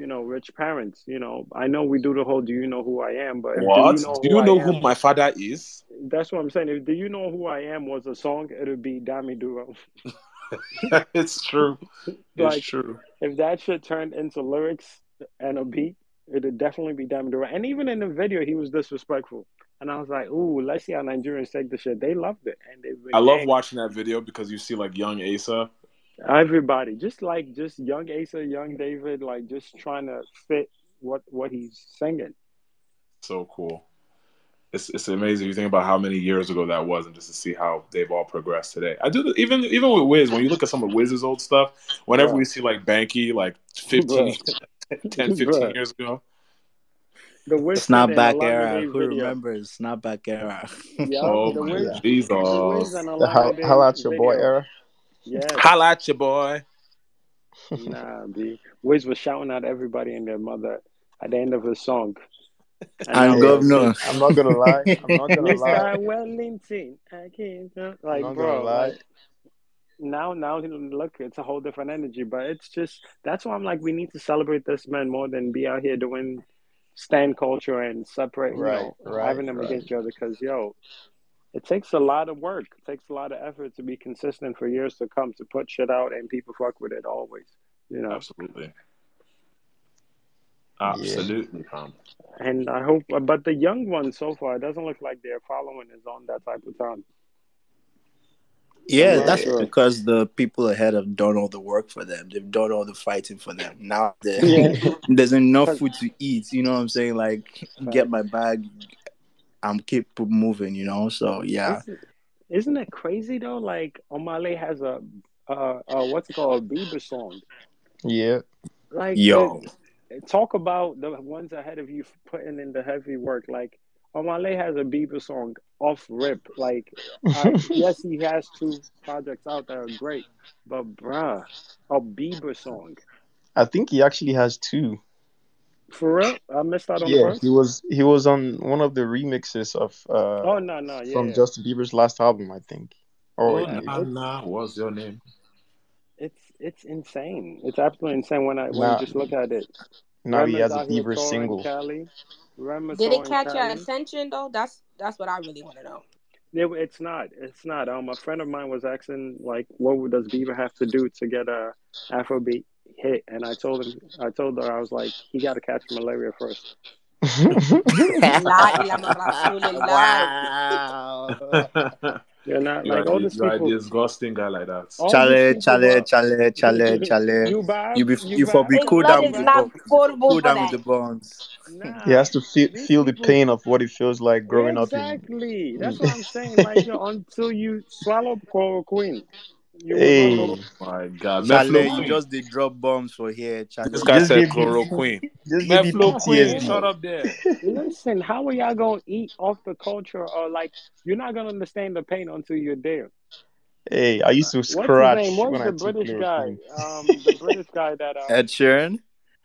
S1: you know, rich parents. You know, I know we do the whole "Do you know who I am?" But
S5: What?
S1: do you know
S5: Do
S1: who
S5: you
S1: I
S5: know who my father is?
S1: That's what I'm saying. If "Do you know who I am?" was a song, it would be Dami Duro.
S5: it's true. It's true.
S1: if that shit turned into lyrics and a beat, it'd definitely be Dami Duro. And even in the video, he was disrespectful. And I was like, ooh, let's see how Nigerians take the shit. They loved it. And been
S5: I love watching that video because you see like young Asa.
S1: Everybody, just like just young Asa, young David, like just trying to fit what what he's singing.
S5: So cool. It's it's amazing. You think about how many years ago that was, and just to see how they've all progressed today. I do even even with Wiz. When you look at some of Wiz's old stuff, whenever
S1: Bruh.
S5: we see like Banky, like 15, 10, 15
S1: Bruh.
S5: years ago,
S1: The Wiz
S2: Snapback
S1: and
S2: era. Who
S1: video.
S2: remembers Snapback era?
S1: Yeah,
S5: oh
S1: the
S5: my
S1: Wiz,
S5: Jesus,
S1: the Wiz and
S6: how,
S1: Olamide
S6: how out your boy
S1: video.
S6: era?
S1: Yes.
S5: holla at your boy.
S1: Nah, B. Wiz was shouting at everybody and their mother at the end of his song.
S2: And
S1: I was
S2: governor.
S6: I'm not gonna lie. I'm not gonna lie.
S1: Mr. Wellington, I can't tell-
S6: I'm
S1: like,
S6: not
S1: bro.
S6: gonna lie.
S1: Like, now, now, look, it's a whole different energy. But it's just that's why I'm like, we need to celebrate this man more than be out here doing stand culture and separate, you
S6: Right,
S1: know,
S6: right,
S1: having them
S6: right.
S1: against each other. Because yo, it takes a lot of work. It takes a lot of effort to be consistent for years to come to put shit out and people fuck with it always. You know,
S5: Absolutely. Absolutely, fam.
S1: and I hope, but the young ones so far, it doesn't look like they're following is on that type of time.
S2: Yeah, that's
S1: sure.
S2: because the people ahead have done all the work for them. They've done all the fighting for them. Now
S1: Yeah.
S2: there's enough food to eat. You know what I'm saying? Like,
S1: Right.
S2: get my bag. I'm keep moving. You know. So yeah.
S1: Isn't, isn't it crazy though? Like Omah Lay has a, uh, uh, what's it called, a Bieber song.
S6: Yeah.
S1: Like,
S2: Yo.
S1: it- talk about the ones ahead of you putting in the heavy work. Like, Omah Lay has a Bieber song off rip. Like, I, yes, he has two projects out that are great, but bruh, a Bieber song
S6: I think he actually has two.
S1: For real? I missed out on the
S6: Yeah,
S1: first.
S6: he was he was on one of the remixes of uh
S1: Oh no, no, yeah,
S6: from
S1: yeah.
S6: Justin Bieber's last album, I think. Or
S5: Oh,
S1: Yeah.
S5: nah, nah, what's your name?
S1: it's it's insane. It's absolutely insane when I when
S6: Nah.
S1: you just look at it.
S6: now he has a
S1: out
S6: Bieber single.
S1: Cali.
S3: Did it catch your
S1: Cali.
S3: attention though? That's that's what I really want to know.
S1: It, it's not. It's not. Um, a friend of mine was asking like, what does Bieber have to do to get a Afrobeat hit? And I told him, I told her, I was like, he got to catch malaria first.
S3: La ilaha rasulillah.
S2: wow.
S1: You're not
S5: you,
S1: like
S5: are,
S1: all
S5: you
S1: these
S5: are a
S1: people.
S5: disgusting guy like that.
S1: all
S2: Chale,
S1: these people
S2: chale,
S1: are-
S2: chale, chale, chale.
S1: You bad?
S2: You be
S1: You
S2: you for
S1: bad?
S2: be
S3: His
S2: cool
S3: blood
S2: down
S3: is
S2: with the
S3: not
S2: bones.
S3: potable
S2: Cool
S3: for
S2: down with
S3: that.
S2: the bones.
S1: Nah.
S6: he has to feel
S1: These
S6: feel the
S1: people-
S6: pain of what it feels like growing up in
S1: exactly. That's what I'm saying. Like yo, until you swallow chloroquine, you will
S6: Hey.
S5: Oh my God.
S2: Chale,
S5: Meflo
S2: you just did drop bombs for here. Chale.
S5: This guy
S6: Just
S5: said
S6: give me-
S5: chloroquine.
S6: just give me mefloquine,
S5: shut up there.
S1: Listen, how are y'all gonna eat off the culture? Or like, you're not gonna understand the pain until you're there.
S6: Hey, I used to scratch.
S1: What's
S6: scratch
S1: his name? What's
S6: when I
S1: the British guy? Um, the British guy that uh,
S2: Ed Sheeran.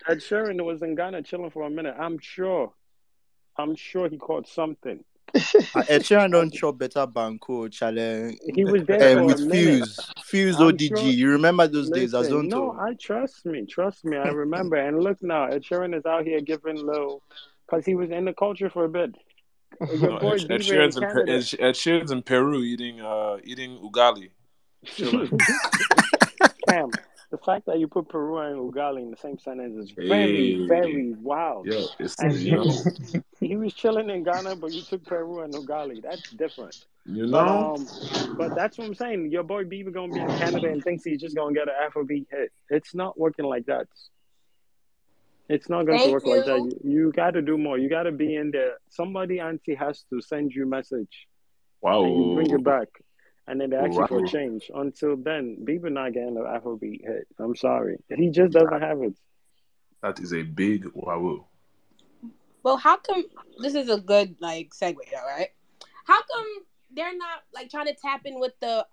S1: Ed Sheeran was in Ghana chilling for a minute. I'm sure. I'm sure he caught something.
S2: Ed Sheeran don't chop better banku. Chale.
S1: He was there for a
S2: with
S1: minute.
S2: Fuse, Fuse
S1: I'm
S2: ODG.
S1: sure-
S2: You remember those days?
S1: Listen,
S2: Azonto.
S1: no, I trust me, trust me. I remember. and look now, Ed Sheeran is out here giving low because he was in the culture for a bit. Your
S5: No,
S1: boy
S5: Ed, Ed,
S1: Bieber in
S5: Sheeran's in Per- Ed, Ed Sheeran's in Peru eating uh eating ugali. Chilling.
S1: Cam, the fact that you put Peru and Ugali in the same sentence is very,
S5: Hey.
S1: very wild.
S5: Yo, it's
S1: And
S5: you know,
S1: He was chilling in Ghana, but you took Peru and Ugali. That's different.
S5: you
S1: But
S5: know.
S1: um, but that's what I'm saying. Your boy Bieber gonna be in Canada and thinks he's just gonna get an Afrobeat hit. It's not working like that. It's not going to
S3: Thank
S1: work like that.
S3: you.
S1: You, you got to do more. You got to be in there. Somebody, auntie, has to send you message
S5: Wow.
S1: and you bring it back, and then they ask you for change. Until then, Bieber not getting an Afrobeat hit. I'm sorry, he just doesn't have it.
S5: That is a big wow.
S3: Well, how come this is a good like segue though, right? How come they're not like trying to tap in with the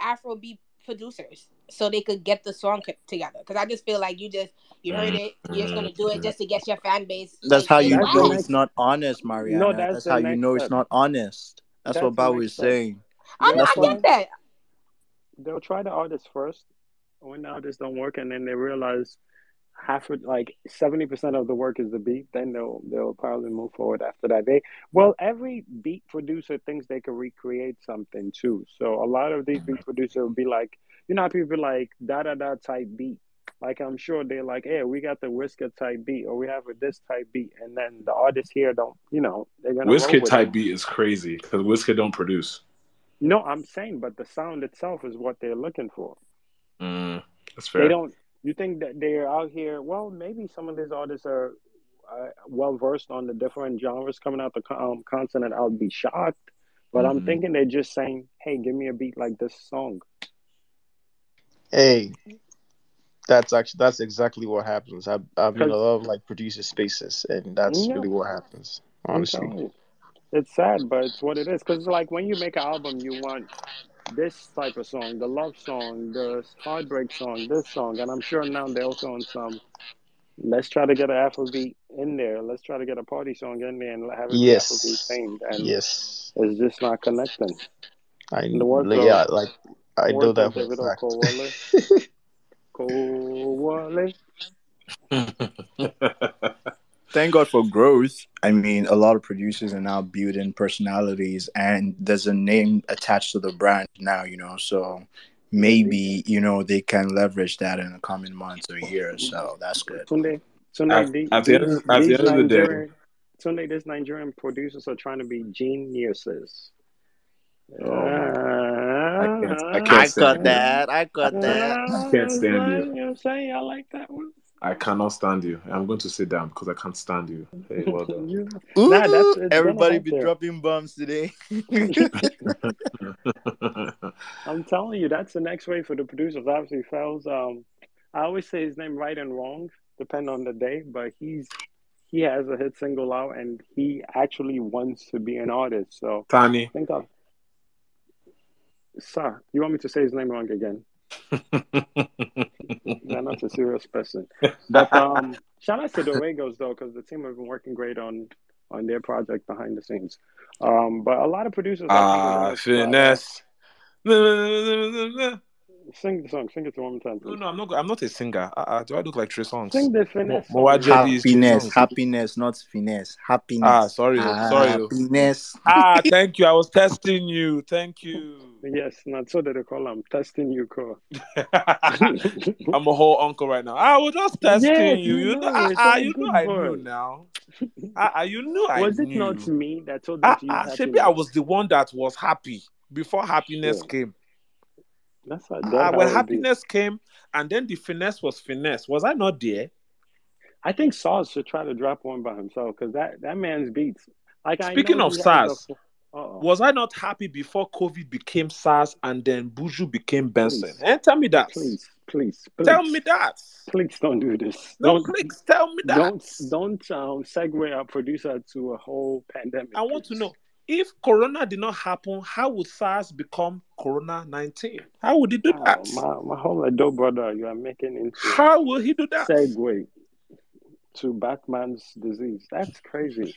S3: Afrobeat producers so they could get the song together? Because I just feel like you just you heard it, you're just gonna do it just to get your fan base.
S2: That's
S3: like,
S2: how you know
S1: the
S3: whack.
S1: next-
S2: it's not honest, Mariana.
S1: No,
S2: that's
S1: that's
S2: how you
S1: next
S2: know it's not honest. That's,
S1: That's
S2: what
S1: the
S2: Bao
S1: next
S2: is
S1: step.
S2: saying.
S3: I know,
S1: That's
S3: I
S1: why
S3: get that.
S1: they'll try the artist first. When the artist don't work, and then they realize half of like seventy percent of the work is the beat, then they'll they'll probably move forward after that. They well, every beat producer thinks they can recreate something too. So a lot of these beat producers will be like, you know, people be like da da da type beat. Like I'm sure they're like, hey, we got the whisker type beat, or we have a this type beat, and then the artists here don't, you know, they're gonna roll
S5: Whiskey
S1: with
S5: type
S1: it.
S5: beat is crazy because whisker don't produce.
S1: No, I'm saying, but the sound itself is what they're looking for.
S5: Mm, that's
S1: They don't. You think that they're out here? Well, maybe some of these artists are uh, well versed on the different genres coming out the um, continent. I would be shocked, but I'm
S5: Mhm.
S1: thinking they're just saying, "Hey, give me a beat like this song."
S6: Hey, that's actually that's exactly what happens. I've I've been in a lot of like producer spaces, and that's
S1: Yeah.
S6: really what happens. Honestly,
S1: telling you. It's sad, but it's what it is. Because like when you make an album, you want this type of song, the love song, the heartbreak song, this song, and I'm sure now they're also on some. Let's try to get an Afrobeat in there. Let's try to get a party song in there and have it be Afrobeat
S6: yes,
S1: themed. And
S6: yes,
S1: it's just not connecting.
S6: I
S1: The words
S6: like,
S1: of-
S6: yeah, like I
S1: the
S6: know that for a
S1: Davido
S6: fact.
S1: Kowale. Kowale.
S2: Thank God for growth. I mean, a lot of producers are now building personalities, and there's a name attached to the brand now. You know, so maybe you know they can leverage that in the coming months or years. So that's good.
S1: Tunde, Tunde,
S5: At-
S1: the-
S5: at the end- at the end of the day-
S1: Nigerian, Tunde, these Nigerian producers are trying to be geniuses.
S5: Oh.
S1: Uh,
S5: I can't- I can't
S2: I got that. I got
S1: Uh,
S2: that.
S5: I can't stand you.
S1: You know what I'm saying? I like that one.
S5: I cannot stand you. I'm going to sit down because I can't stand you. Hey, well done.
S2: Ooh,
S1: Nah, that's-
S2: everybody be
S1: there.
S2: dropping bombs today.
S1: I'm telling you, that's the next way for the producers. Obviously, Pheelz. Um, I always say his name right and wrong, depend on the day, but he's he has a hit single out, and he actually wants to be an artist. So
S5: Tani.
S1: think of, sir. You want me to say his name wrong again? You're not a serious person. But um, shout out to the Regos though, because the team have been working great on on their project behind the scenes. Um, but a lot of producers. Are
S5: Ah,
S1: gonna-
S5: finesse. No,
S1: Sing the song. Sing it one more time, please.
S5: no, I'm not. I'm not a singer. Uh, do I look like Trey Songz?
S1: Sing the finesse.
S5: Mo- Mowa
S1: song.
S2: Happiness, happiness, not finesse. Happiness.
S5: Ah, sorry, sorry.
S2: Happiness.
S5: Ah, thank you. I was testing you. Thank you.
S1: Yes, not so that they call them testing you, call.
S5: I'm a whole uncle right now. I was just testing
S1: Yes,
S5: you.
S1: you
S5: You know,
S1: know,
S5: ah,
S1: it's
S5: ah,
S1: all
S5: you
S1: good
S5: know I
S1: boy.
S5: knew now. Ah, ah, you knew I
S1: Was it
S5: knew.
S1: not me that told
S5: Ah,
S1: you to use
S5: ah,
S1: happiness?
S5: I was the one that was happy before happiness
S1: Yeah.
S5: came.
S1: That's that's
S5: when
S1: be.
S5: happiness came, and then the finesse was finesse. Was I not there?
S1: I think Sarz should try to drop one by himself because that, that man's beats. Like
S5: Speaking of SARS. Was I not happy before COVID became SARS and then Buju became BNXN?
S1: Please.
S5: Eh, tell me that.
S1: Please, please, please.
S5: Tell me that.
S1: Please don't do this.
S5: No,
S1: don't
S5: please tell me that.
S1: don't don't um, segue our producer to a whole pandemic.
S5: I want to know if Corona did not happen, how would SARS become Corona 19? How would he do
S1: Wow,
S5: that?
S1: my my whole adult brother, you are making into
S5: How will he do that?
S1: segue to Batman's disease. That's crazy.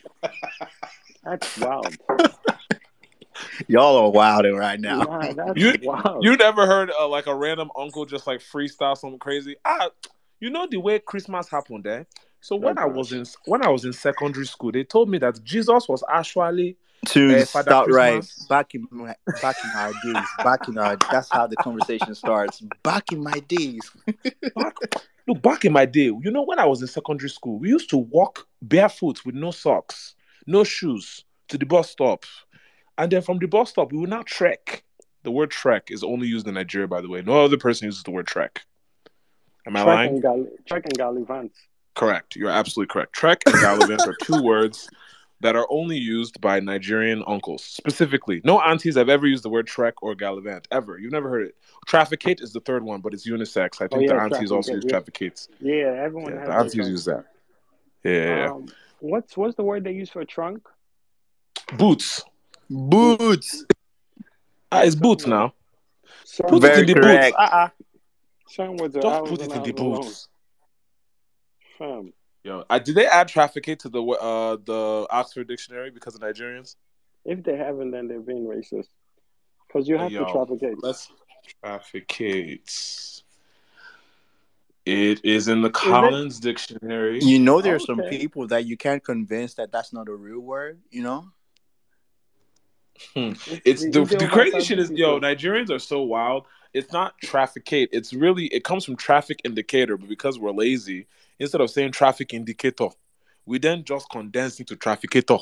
S1: That's wild.
S2: Y'all are wilding right now.
S1: Nah, that's
S5: You-
S1: wild.
S5: You never heard uh, like a random uncle just like freestyle something crazy? Ah, you know the way Christmas happened there. So when I was in when I was in secondary school, they told me that Jesus was actually
S2: to
S5: Father
S2: start right back in my, back in our days back in our that's how the conversation starts back in my days
S5: back, look back in my day. You know when I was in secondary school, we used to walk barefoot with no socks, no shoes to the bus stop, and then from the bus stop we would now trek. The word trek is only used in Nigeria, by the way. No other person uses the word trek. Am I
S1: Trek
S5: lying?
S1: and, Gal- Trek and Gallivant.
S5: Correct. You're absolutely correct. Trek and Gallivant are two words that are only used by Nigerian uncles specifically. No aunties have ever used the word Trek or Gallivant ever. You've never heard it. Trafficate is the third one, but it's unisex. I think
S1: Oh, yeah,
S5: the aunties also use
S1: trafficate,
S5: trafficates.
S1: Yeah, everyone
S5: Yeah,
S1: has
S5: the aunties
S1: trunk.
S5: use that. Yeah, yeah, yeah.
S1: Um, what's what's the word they use for a trunk?
S5: Boots.
S2: boots
S5: Ah, it's boots now.
S1: Certain,
S5: Put it in the
S2: correct.
S5: boots. Ah, ah.
S1: certain words are
S5: Just
S1: hours
S5: put it in the
S1: hours alone.
S5: boots.
S1: Fam.
S5: Yo, uh, did they add trafficate to the uh the Oxford Dictionary because of Nigerians?
S1: If they haven't, then they're being racist. Because you have
S5: Yo,
S1: to trafficate.
S5: Let's trafficate. It is in the Collins Dictionary.
S2: you know there's some
S1: Okay.
S2: people that you can't convince that that's not a real word you know
S5: It's the, the crazy
S1: with
S5: shit is yo Nigerians are so wild. It's not trafficate. It's really it comes from traffic indicator, but because we're lazy, instead of saying traffic indicator, we then just condense into trafficator.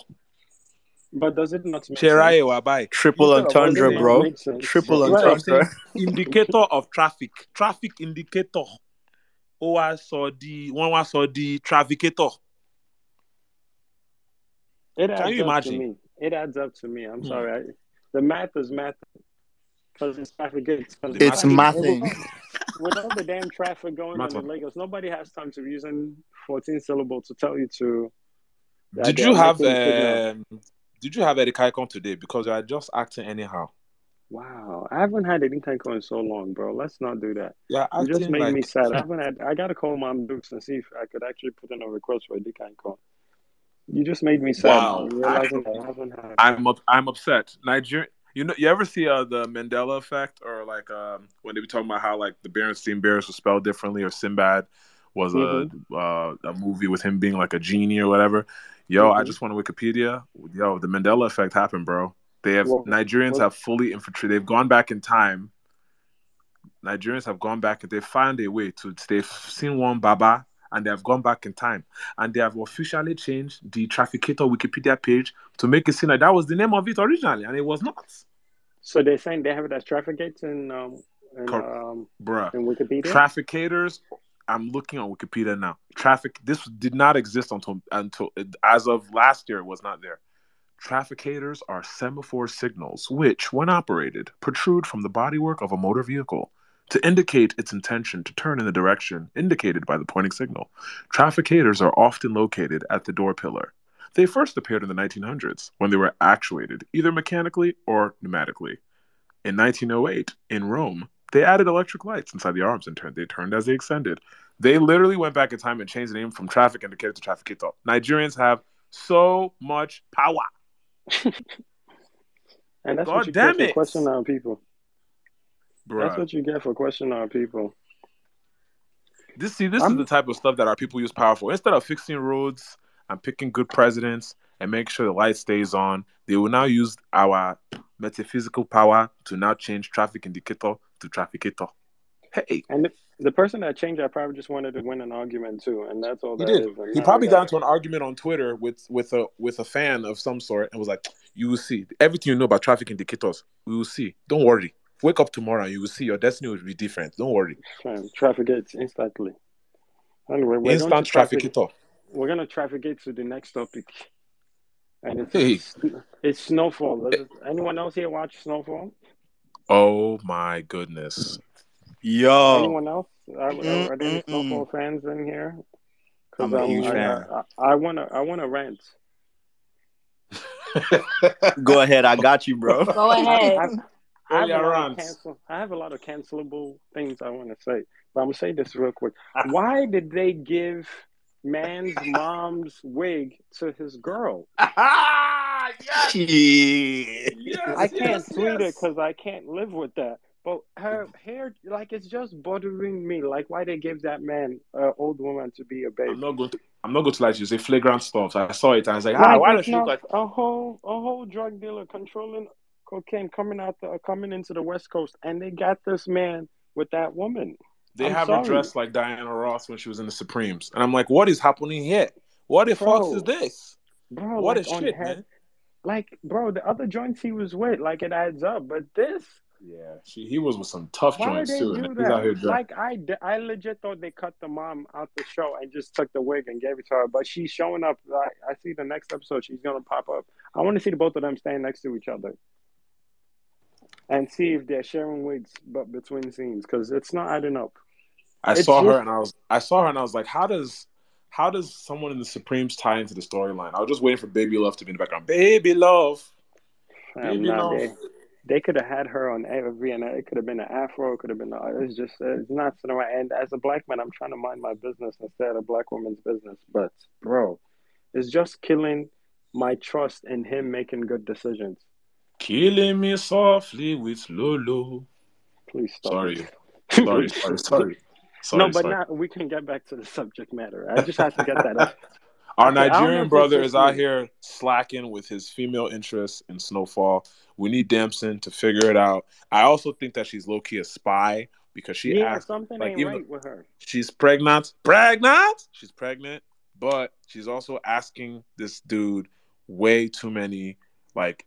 S1: But does it not make
S5: Cheraye
S1: sense?
S5: wabai.
S2: triple
S1: Instead of
S2: entendre
S1: does it not
S2: bro triple
S5: Instead of
S2: entendre
S5: saying indicator of traffic, traffic indicator. Ó wá sọ di wọ́n wá sọ di trafficator.
S1: It adds
S5: Can you
S1: up
S5: imagine?
S1: to me. It adds up to me. I'm
S5: Hmm.
S1: sorry. I, the math is math. Because it's trafficate. 'Cause
S5: The
S2: it's
S5: math
S2: mathing
S1: With all the damn traffic going on in Lagos, nobody has time to be using 14 syllables to tell you to.
S5: Did you have um, did you have Eddie Kaikon today? Because you are just acting anyhow.
S1: Wow, I haven't had any Kanko in so long, bro. Let's not do that.
S5: Yeah,
S1: You just made
S5: like
S1: me sad. I haven't had. I gotta call Mom Dukes and see if I could actually put in a request for a Kanko. You just made me sad.
S5: Wow.
S1: Realizing I haven't had.
S5: I'm up, I'm upset. Nigeria, you know, you ever see uh, the Mandela effect, or like um, when they be talking about how like the Berenstein Bears were spelled differently, or Sinbad was a uh, a movie with him being like a genie or whatever. Yo, I
S1: Mhm.
S5: just went to Wikipedia. Yo, the Mandela effect happened, bro. They have Nigerians have fully infiltrated. They've gone back in time, Nigerians have gone back and they found a way to. They've seen one Baba and they have gone back in time and they have officially changed the Trafficator Wikipedia page to make it seem like that was the name of it originally, and it was not.
S1: So they're saying they have it as traffic gates in um in, um
S5: Bruh.
S1: in Wikipedia.
S5: Trafficators. I'm looking on Wikipedia now. Traffic. This did not exist until until as of last year. It was not there. Trafficators are semaphore signals which, when operated, protrude from the bodywork of a motor vehicle to indicate its intention to turn in the direction indicated by the pointing signal. Trafficators are often located at the door pillar. They first appeared in the 1900s when they were actuated either mechanically or pneumatically. In 1908, in Rome, they added electric lights inside the arms and turned they turned as they extended. They literally went back in time and changed the name from traffic indicator to trafficito. Nigerians have so much power.
S1: and that's
S5: God
S1: what you
S5: damn it.
S1: for questioning our people. That's what you get for questioning our people.
S5: This see, this
S1: I'm-
S5: is the type of stuff that our people use power for. Instead of fixing roads and picking good presidents and make sure the light stays on, they will now use our metaphysical power to now change traffic indicator to trafficator. Hey,
S1: And the, the person that changed that probably just wanted to win an argument too, and that's all
S5: he
S1: that
S5: did.
S1: is. And
S5: He probably got into an argument on Twitter with with a with a fan of some sort and was like, "You will see everything you know about traffic indicators. We will see. Don't worry. Wake up tomorrow and you will see your destiny will be different. Don't worry.
S1: Fam, traffic gates instantly. Anyway, we're
S5: Instant
S1: going to traffic.
S5: it trafficator.
S1: We're gonna traffic gate to the next topic, and it's
S5: Hey.
S1: it's snowfall. Does anyone else here watch Snowfall?
S5: Oh my goodness.
S2: Yo,
S1: Anyone else? Are, are, are there any
S2: Mm, mm, mm.
S1: Snowfall fans in here? 'Cause,
S2: I'm a huge
S1: I,
S2: fan.
S1: I, I wanna I wanna rant.
S2: go ahead. I got you, bro.
S3: Go ahead.
S1: I, I have,
S5: Oh,
S1: a lot of cancel, I have a lot of cancelable things I want to say, but I'm gonna say this real quick. Why did they give man's mom's wig to his girl?
S5: yes. Yes,
S1: I can't
S5: yes,
S1: tweet it because I can't live with that. But her hair, like, it's just bothering me. Like, why they give that man, uh, old woman, to be a baby?
S5: I'm not going to. I'm not going to lie to you. Say flagrant stuff. I saw it and I was like, ah,
S1: Like,
S5: why
S1: it's
S5: does she look like?
S1: a whole a whole drug dealer controlling cocaine coming out the coming into the West Coast, and they got this man with that woman.
S5: They
S1: I'm
S5: have her dressed like Diana Ross when she was in the Supremes, and I'm like, what is happening here? What the fuck is this?
S1: Bro,
S5: What
S1: like,
S5: is shit,
S1: head-
S5: man?
S1: Like, bro, the other joints he was with, like, it adds up. But this,
S5: Yeah, she, he was with some tough
S1: why
S5: joints too.
S1: do
S5: He's out here
S1: that? Like, I, I legit thought they cut the mom out the show and just took the wig and gave it to her. But she's showing up. I, I see the next episode, she's gonna pop up. I want to see the both of them stand next to each other and see if they're sharing wigs, but between scenes, because it's not adding up.
S5: I
S1: It's
S5: saw her and I was I saw her and I was like, how does how does someone in the Supremes tie into the storyline? I was just waiting for Baby Love to be in the background. Baby Love.
S1: Um,
S5: Baby love.
S1: they, they could have had her on every, and it could have been an afro. It could have been. A, it's just it's not sitting around. And as a black man, I'm trying to mind my business instead of black woman's business. But bro, it's just killing my trust in him making good decisions.
S5: Killing me softly with Lolo.
S1: Please stop.
S5: Sorry. Sorry, sorry, sorry. Sorry,
S1: no, but
S5: sorry.
S1: now we can get back to the subject matter. I just have to get that up.
S5: Our
S1: Okay, I don't know
S5: Nigerian
S1: if
S5: brother
S1: just
S5: is out here slacking with his female interests in Snowfall. We need Damson to figure it out. I also think that she's low key a spy because she
S1: yeah,
S5: asked
S1: something
S5: like,
S1: ain't
S5: even
S1: right with her.
S5: she's pregnant. Pregnant? She's pregnant, but she's also asking this dude way too many like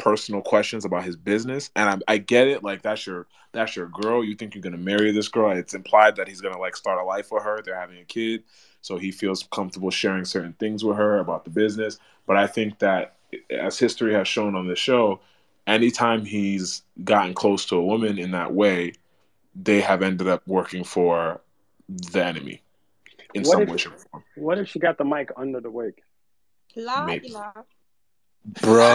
S5: personal questions about his business. And I, I get it, like that's your that's your girl. You think you're gonna marry this girl. It's implied that he's gonna like start a life with her. They're having a kid, so he feels comfortable sharing certain things with her about the business. But I think that as history has shown on this show, anytime he's gotten close to a woman in that way, they have ended up working for the enemy in
S1: What
S5: some way, shape, or form.
S1: What if she got the mic under the wig?
S3: La,
S5: Maybe.
S3: la.
S2: Bro.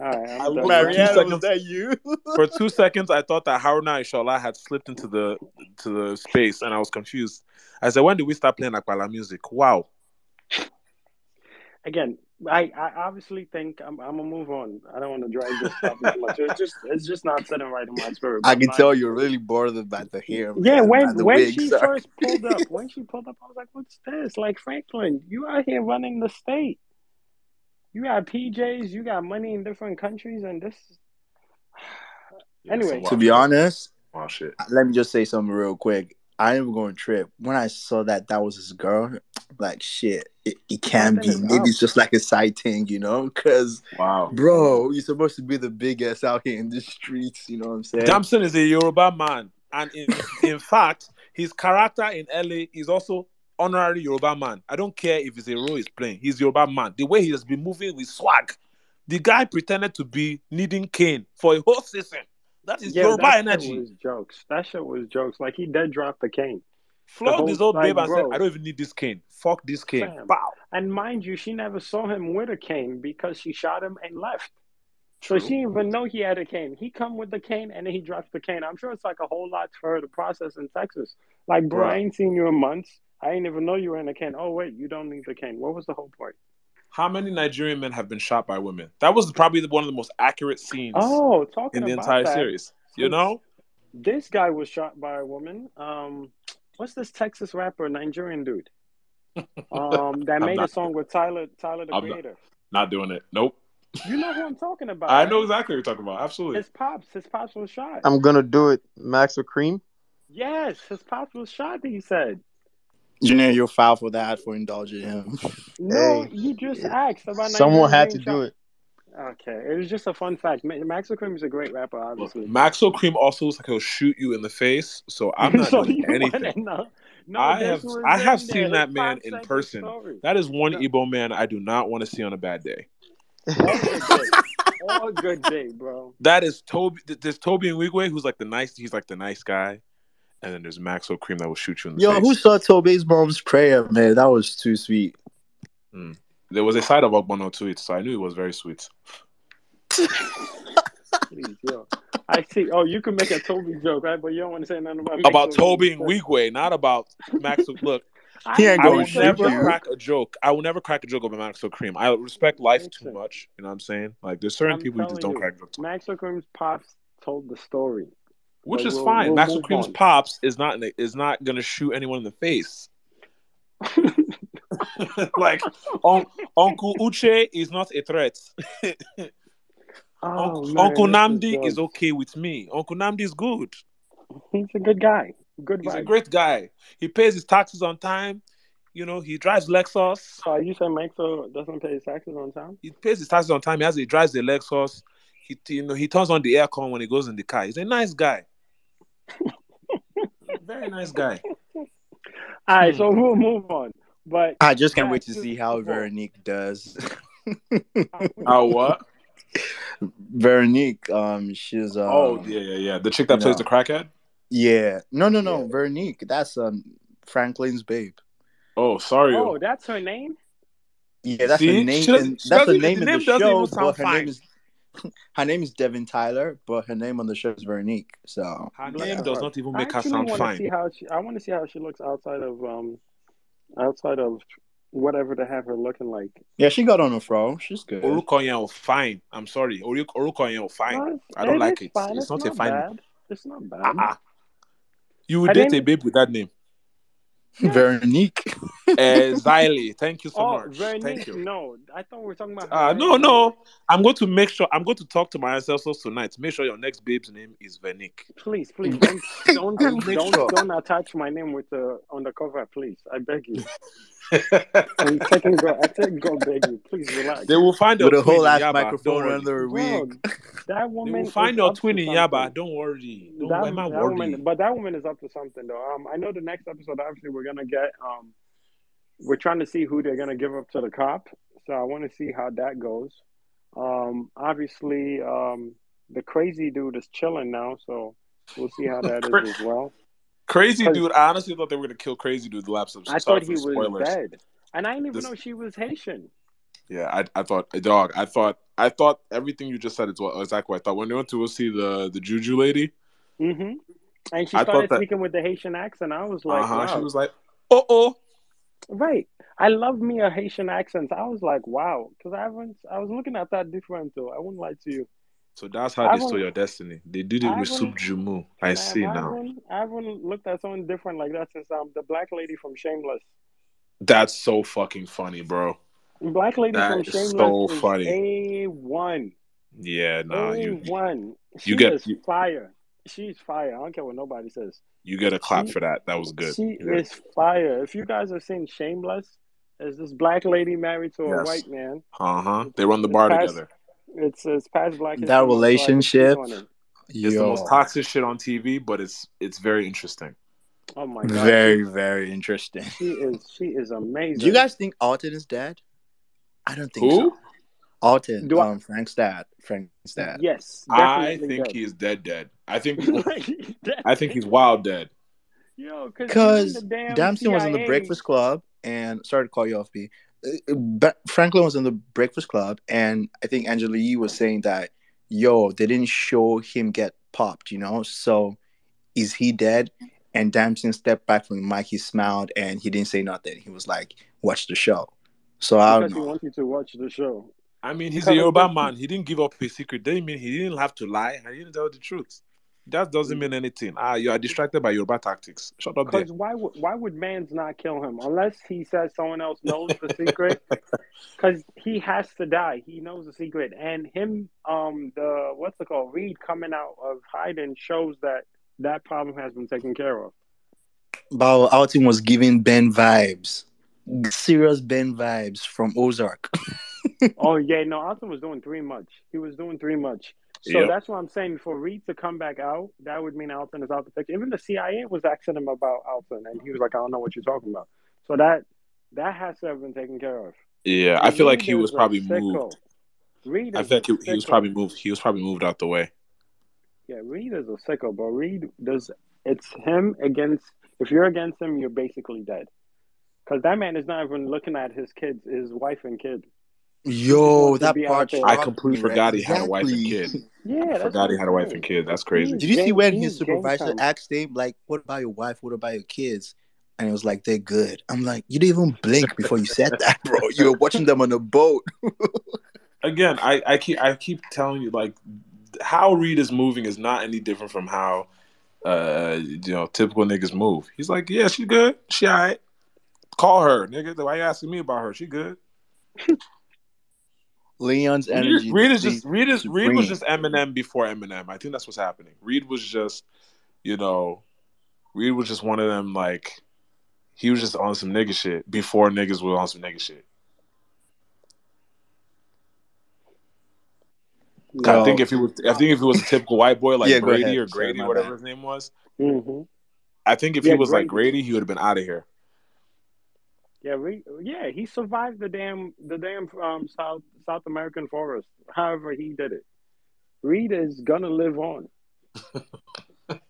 S1: All right, I'm
S5: I
S1: done.
S5: love
S2: Mariana,
S5: Two
S2: was that you?
S5: For two seconds, I thought that Haruna Ishola had slipped into the to the space, and I was confused. I said, "When did we start playing Apala music?" Wow.
S1: again, I, I obviously think I'm, I'm gonna move on. I don't want to drag this topic too much. It's just it's just not sitting right in my spirit.
S2: I can
S1: I'm
S2: tell you're really bothered by the hair.
S1: Yeah, when when
S2: wig,
S1: she
S2: sorry.
S1: first pulled up, when she pulled up, I was like, "What's this?" Like Franklin, you out here running the state. You got PJs, you got money in different countries, and this. Anyway.
S2: To be honest,
S7: Wild shit.
S2: let me just say something real quick. I am going to trip. When I saw that that was his girl, like shit, it, it can be. Maybe
S1: up.
S2: it's just like a side thing, you know? Because
S7: Wow.
S2: bro, you're supposed to be the biggest out here in the streets. You know what I'm saying?
S5: Damson is a Yoruba man, and in in fact, his character in LA is also honorary Yoruba man. I don't care if it's a role he's playing. He's Yoruba man. The way he has been moving with swag, the guy pretended to be needing cane for a whole season. That is Yoruba
S1: that
S5: energy.
S1: Shit was jokes. That shit was jokes. Like he dead dropped the cane.
S5: Flogged
S1: whole-
S5: his old
S1: like,
S5: babe and said, "I don't even need this cane. Fuck this cane." Bow.
S1: And mind you, she never saw him with a cane because she shot him and left. True. So she didn't even know he had a cane. He come with the cane and then he drops the cane. I'm sure it's like a whole lot for her to process in Texas. Like, bro, I ain't seen you in months. I ain't even know you were in a cane. Oh wait, you don't need the cane. What was the whole point?
S5: How many Nigerian men have been shot by women? That was probably one of the most accurate scenes
S1: Oh, talking
S5: in the
S1: about
S5: entire
S1: that,
S5: series. You know,
S1: This guy was shot by a woman. Um, what's this Texas rapper, Nigerian dude? Um, that
S7: I'm
S1: made a song with Tyler, Tyler the
S7: I'm
S1: Creator.
S7: Not doing it. Nope.
S1: You know who I'm talking about?
S7: I
S1: right?
S7: know exactly what you're talking about. Absolutely.
S1: His pops, his pops was shot.
S6: I'm gonna do it. Maxo Kream?
S1: Yes, his pops was shot. He said.
S2: Junior, you'll file for that for indulging him.
S1: No,
S6: Hey.
S1: you just asked about.
S6: Someone had
S1: being
S6: to do it.
S1: Okay, it was just a fun fact. Ma- Max Cream is a great rapper,
S5: Look,
S1: obviously.
S5: Maxwell Cream also looks like he'll shoot you in the face. So I'm not
S1: So
S5: doing
S1: you
S5: anything.
S1: No,
S5: I have- I have
S1: in there.
S5: seen that man in person.
S1: story.
S5: That is one
S1: No.
S5: Igbo man I do not want to see on a bad day.
S1: All good day. Good day, bro.
S5: That is Toby. th- There's Toby and Wigway, who's like the nice. He's like the nice guy, and then there's Maxwell Cream that will shoot you in the
S2: Yo,
S5: face.
S2: who saw Toby's mom's prayer, man? That was too sweet. Hmm.
S5: There was a side of Ogbono to it, so I knew it was very sweet.
S1: Please, yo. I see. Oh, you can make a Toby joke, right? But you don't want to say nothing about
S5: About Toby and
S1: Cream.
S5: Wigway, not about Maxwell. Look,
S1: I
S2: He ain't
S5: I will
S2: gonna
S1: it's
S2: shoot
S1: a
S5: never
S2: you.
S5: crack a joke. I will never crack a joke about Maxwell Cream. I respect life too
S1: Listen.
S5: much. You know what I'm saying? Like, there's certain
S1: I'm
S5: people you just don't
S1: you,
S5: crack jokes on.
S1: Maxwell Cream's pops told the story.
S5: Which is
S1: we'll-
S5: fine.
S1: we'll
S5: Maxwell Cream's
S1: on.
S5: pops is not is not gonna shoot anyone in the face. like un- Uncle Uche is not a threat.
S1: Oh,
S5: Uncle,
S1: man,
S5: Uncle Namdi
S1: is
S5: okay with me. Uncle Namdi is good.
S1: He's a good guy. Good
S5: He's a great guy. He pays his taxes on time. You know, he drives Lexus.
S1: So you say Maxwell doesn't pay his taxes on time?
S5: He pays his taxes on time. He has he drives the Lexus. He you know he turns on the aircon when he goes in the car. He's a nice guy. Very nice guy.
S1: All right,
S5: Hmm.
S1: so we'll move on. But
S2: I just can't wait to
S1: to
S2: see how. Veronique does.
S5: Oh what?
S2: Veronique, um, she's um,
S5: oh yeah, yeah, yeah. The chick that plays
S2: know.
S5: the crackhead.
S2: yeah, no, no, no,
S5: Yeah.
S2: Veronique, that's um Franklin's babe.
S5: Oh, sorry.
S1: oh, that's her name.
S2: Yeah, that's
S5: See?
S2: her name.
S5: She doesn't-
S2: in-
S5: she
S2: that's her
S5: doesn't-
S2: name
S5: the
S2: in
S5: name
S2: the show,
S5: even sound
S2: but her
S5: fine.
S2: name is her name is Devyn Tyler, but her name on the show is Veronique. So
S5: Her name
S1: her
S5: does not even
S1: I
S5: make her
S1: actually
S5: sound
S1: want to
S5: fine.
S1: see how she. I want to see how she looks outside of um, outside of whatever they have her looking like.
S2: yeah, she got on a fro. She's good.
S5: Orúkọ yẹn ò fine. I'm sorry. Orí- Orúkọ yẹn ò fine.
S1: No,
S5: I don't
S1: it
S5: like it.
S1: Fine.
S5: It's not a fine-
S1: bad. It's not bad.
S5: Uh-uh. You would
S1: Her
S5: date
S1: name-
S5: a babe with that name.
S2: Veronique.
S5: Uh, Ziley. Thank you so
S1: oh,
S5: much.
S1: Veronique.
S5: Thank you.
S1: No, I thought we were talking about.
S5: Uh, no, no. I'm going to make sure. I'm going to talk to my ancestors tonight. Make sure your next babe's name is Veronique.
S1: Please, please don't don't
S5: I will make
S1: don't,
S5: sure.
S1: don't attach my name with the on the cover, please. I beg you. I'm taking go. I take go, beg you. Please relax.
S5: they will find your
S2: With a
S5: twin
S2: whole
S5: in
S2: ass
S5: Yaba.
S2: microphone
S5: Don't worry.
S2: under her wig.
S1: that
S5: They
S1: woman
S5: will find
S1: is
S5: your
S1: up to
S5: twin in. Yaba. Don't worry. Don't
S1: That,
S5: I'm not
S1: that woman, but that woman is up to something though. Um, I know the next episode, obviously, we're gonna get. Um, we're trying to see who they're gonna give up to the cop. So I want to see how that goes. Um, obviously, um, the crazy dude is chilling now, so we'll see how that is as well.
S5: Crazy dude. I honestly thought they were gonna kill Crazy dude. The last episode.
S1: I thought he was
S5: spoilers.
S1: dead, and I didn't even
S5: This-
S1: know she was Haitian.
S5: Yeah, I, I thought a dog. I thought I thought everything you just said is what exactly what I thought. When they went to go see the the Juju lady,
S1: hmm And she
S5: I
S1: started
S5: that-
S1: speaking with the Haitian accent. I was like,
S5: uh huh,
S1: wow.
S5: she was like, "Oh oh."
S1: Right. I love me a Haitian accent. I was like, wow, because I haven't. I was looking at that different though. I wouldn't lie to you.
S5: So that's how
S1: I
S5: they stole your destiny. They did it with Soup Jumu. I
S1: Man,
S5: see
S1: I
S5: now.
S1: Haven't, I haven't looked at something different like that since um the black lady from Shameless.
S5: That's so fucking funny, bro.
S1: Black lady
S5: That
S1: from
S5: is
S1: Shameless
S5: so
S1: is
S5: funny.
S1: a one.
S8: Yeah, nah, you.
S1: She
S8: you get- you-
S1: fire. She's fire. I don't care what nobody says.
S8: you get a clap
S1: She-
S8: for that. That was good.
S1: She
S8: Yeah.
S1: is fire. If you guys have seen Shameless, there's this black lady married to a
S8: Yes.
S1: white man.
S8: Uh huh. They run the bar
S1: Past-
S8: together.
S1: It's it's past black.
S2: That
S1: History Month,
S2: relationship-
S1: just keep on it.
S8: It's the most toxic shit on TV, but it's it's very interesting.
S1: Oh my god.
S2: very, very interesting.
S1: She is she is amazing.
S2: Do you guys think Alton is dead? I don't think
S8: Who?
S2: so. Alton,
S1: Do I-
S2: um, Frank's dad. Frank's dad.
S1: Yes.
S8: I think
S1: dead.
S8: he is dead. Dead. I think
S1: Dead.
S8: I think he's wild dead.
S1: Yo,
S2: Because
S1: even the
S2: Damson was in the Breakfast Club, and sorry to call you off, B. Uh, Franklin was in the Breakfast Club, and I think Angela Yee was saying that, yo, they didn't show him get popped, you know. So, is he dead? And Damson stepped back from the mic. He smiled, and he didn't say nothing. He was like, "Watch the show." So I don't
S1: he
S2: know.
S1: wants you to watch the show.
S5: I mean, he's a Yoruba man. He didn't give up his secret. Didn't mean he didn't have to lie. He didn't tell the truth. That doesn't mean anything. Ah, you are distracted by Yoruba tactics. Shut up there.
S1: Because why would why would Mans not kill him unless he says someone else knows the secret? Because he has to die. He knows the secret, and him, um, the what's it called, Reed coming out of hiding shows that that problem has been taken care of.
S2: But our outing was giving Ben vibes, serious Ben vibes from Ozark.
S1: oh yeah, no, Alton was doing three much. He was doing three much. So
S8: Yep.
S1: that's what I'm saying. For Reed to come back out, that would mean Alton is out the picture. Even the CIA was asking him about Alton, and he was like, "I don't know what you're talking about." So that that has to have been taken care of.
S8: Yeah, I feel like he was probably moved.
S1: Reed
S8: I
S1: is
S8: feel like
S1: a
S8: he, he was probably moved. He was probably moved out the way.
S1: Yeah, Reed is a sicko, but Reed does. It's him against. If you're against him, you're basically dead. Because that man is not even looking at his kids, his wife and kid.
S2: Yo, that part.
S8: I completely
S2: me,
S8: forgot he had a wife and kid.
S1: Yeah,
S8: I forgot
S1: what
S8: he had a wife and kid. That's crazy.
S1: He's
S2: Did you see when his supervisor asked him, like, what about your wife? What about your kids? And it was like, they're good. I'm like, you didn't even blink before you said that, bro. You were watching them on a boat.
S5: Again, I, I keep I keep telling you like how Reed is moving is not any different from how uh you know typical niggas move. He's like, yeah, she good. She alright. Call her, nigga. Why you asking me about her? She good.
S2: Leon's
S5: Reed,
S2: energy.
S5: Reed is just Reed is Reed was just Eminem before Eminem. I think that's what's happening. Reed was just, you know, Reed was just one of them like he was just on some nigga shit before niggas were on some nigga shit. I think if he was, I think if he was a typical white boy like
S2: Yeah,
S5: Brady or Grady,
S2: my
S5: whatever
S2: bad.
S5: his name was,
S1: hmm
S5: I think if
S1: Yeah,
S5: he was like
S1: Grady.
S5: Grady, he would have been out of here.
S1: Yeah, Reed, yeah, he survived the damn the damn um, South South American forest. However, he did it. Reed is gonna live on.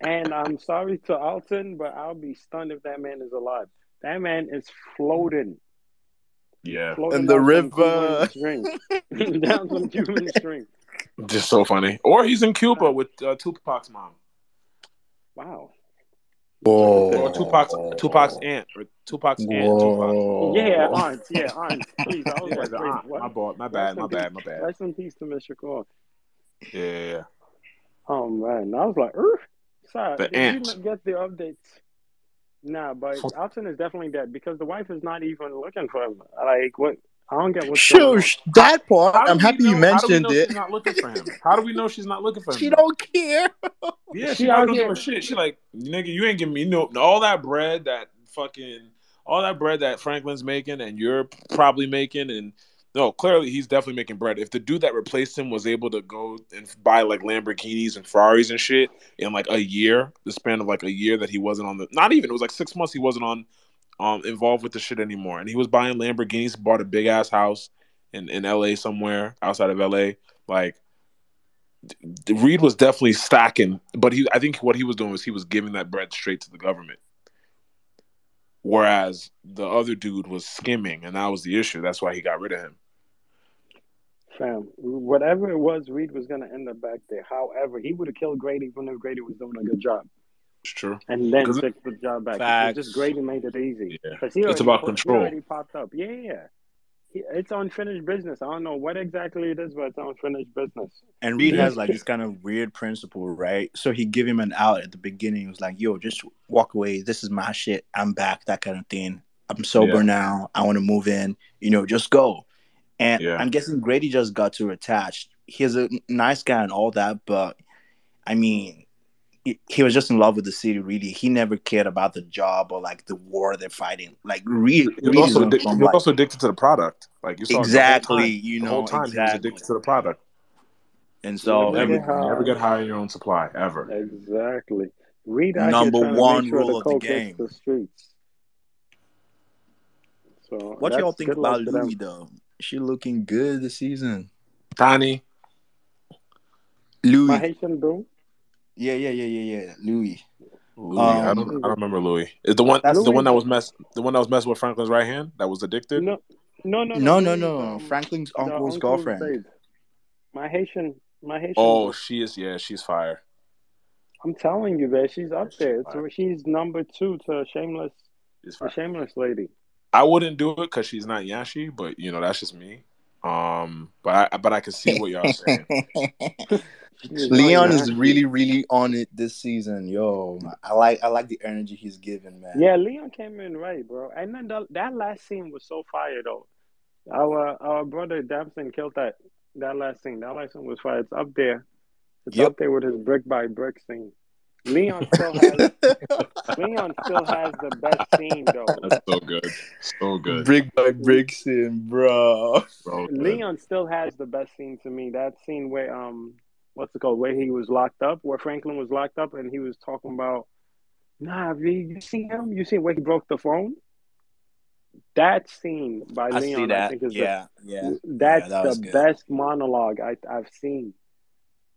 S1: and I'm sorry to Alton, but I'll be stunned if that man is alive. That man is floating,
S8: Yeah,
S1: floating
S2: In the river.
S1: Down some Cuban string.
S5: Just so funny. Or he's in Cuba with uh, Tupac's mom,
S1: Wow.
S5: Or Tupac's Tupac's aunt, or Tupac's aunt. and Tupac.
S1: Yeah, aunt. Yeah, aunt. Please, I was
S5: Yeah,
S1: like,
S5: the aunt.
S1: what?
S5: My bad, my
S1: Rest
S5: bad, my
S1: peace-
S5: bad, my bad.
S1: Rest in peace to Mr. Cole.
S5: Yeah, yeah, yeah.
S1: Oh man, I was like, er, sorry,
S5: The
S1: did
S5: aunt.
S1: you not get the updates? Nah, but Alton is definitely dead because the wife is not even looking for him. Like, what? I don't get what's going on.
S2: Shush, that part.
S5: How do
S2: I'm
S5: we
S2: happy you
S5: know- how do we
S2: mentioned
S5: know
S2: it.
S5: She's not looking for him. How do we know she's not looking for him?
S2: She don't care.
S5: Yeah,
S1: She
S5: she,
S1: out
S5: not gonna
S1: here-
S5: give a shit. She like, nigga, you ain't giving me no all that bread that fucking all that bread that Franklin's making and you're probably making and no, clearly he's definitely making bread. If the dude that replaced him was able to go and buy like Lamborghinis and Ferraris and shit in like a year, the span of like a year that he wasn't on the not even it was like six months he wasn't on um involved with the shit anymore. And he was buying Lamborghinis, bought a big ass house in, in LA somewhere outside of LA. Like Reed was definitely stacking, but he I think what he was doing was he was giving that bread straight to the government. Whereas the other dude was skimming, and that was the issue. That's why he got rid of him.
S1: Fam, whatever it was, Reed was gonna end up back there. However, he would have killed Grady even if Grady was doing a good job,
S5: It's true.
S1: and then
S5: 'Cause it-
S1: took the job back.
S2: Facts.
S1: It's just Grady made it easy.
S5: Yeah.
S1: 'Cause he
S5: It's
S1: already
S5: about
S1: control. he
S5: control.
S1: already popped up. Yeah, yeah. He, it's unfinished business. I don't know what exactly it is, but it's unfinished business.
S2: And Reed
S5: Yeah.
S2: has like this kind of weird principle, right? So he give him an out at the beginning. He was like, "Yo, just walk away. This is my shit. I'm back." That kind of thing. I'm sober
S5: Yeah.
S2: now. I want to move in. You know, just go. And
S5: Yeah.
S2: I'm guessing Grady just got too attached he's a nice guy and all that, but I mean, he, he was just in love with the city. Really, he never cared about the job or like the war they're fighting. Like, really,
S5: He was also, addic-
S2: from,
S5: he was
S2: like-
S5: also addicted to the product. Like you saw
S2: exactly,
S5: time-
S2: you
S5: the whole time he was addicted to the product.
S2: And so,
S1: Never
S5: Never,
S1: get high.
S5: never get high on your own supply ever.
S1: Exactly. Reed out
S2: Number
S1: here trying to
S2: one
S1: make sure
S2: rule
S1: the
S2: of the
S1: coke
S2: game.
S1: the streets. So
S2: what
S1: that's
S2: y'all think about
S1: to them.
S2: Louis though? She looking good this season.
S5: Tani,
S2: Louis,
S1: My Haitian boo.
S2: Yeah, yeah, yeah, yeah, yeah. Louis.
S5: Louis. I
S2: Um,
S5: don't. I don't remember Louis. Is the one
S2: That's-
S5: the one that was mess the one that was messing with Franklin's right hand that was addicted?
S1: No, no, no,
S2: No, no,
S1: Louis,
S2: no.
S1: um,
S2: Franklin's
S1: the
S2: uncle's girlfriend.
S1: babe. My Haitian, my Haitian.
S5: Oh, she is. Yeah, she's fire.
S1: I'm telling you, man, she's up
S5: She's
S1: there.
S5: fire.
S1: She's number two to Shameless,
S5: She's
S1: the
S5: fire.
S1: Shameless lady.
S5: I wouldn't do it because she's not Yashi, but you know that's just me. Um, but I but I can see what y'all saying.
S1: She's
S2: Leon is really, really on it this season. Yo, I like, I like the energy he's giving, man.
S1: Yeah, Leon came in right, bro. And then the, that last scene was so fire, though. Our our brother Damson killed that that last scene. That last scene was fire. It's up there. It's
S2: Yep.
S1: up there with his brick by brick scene. Leon still has Leon still has the best scene though.
S5: That's so good, so good.
S2: brick by brick scene, bro.
S5: So.
S1: Leon still has the best scene to me. That scene where um what's it called? Where he was locked up, where Franklin was locked up and he was talking about Nah, V, you see him? You see where he broke the phone? That scene by
S2: I
S1: Leon. I think is
S2: yeah, yeah.
S1: the, that's
S2: that
S1: the
S2: good.
S1: best monologue I, I've seen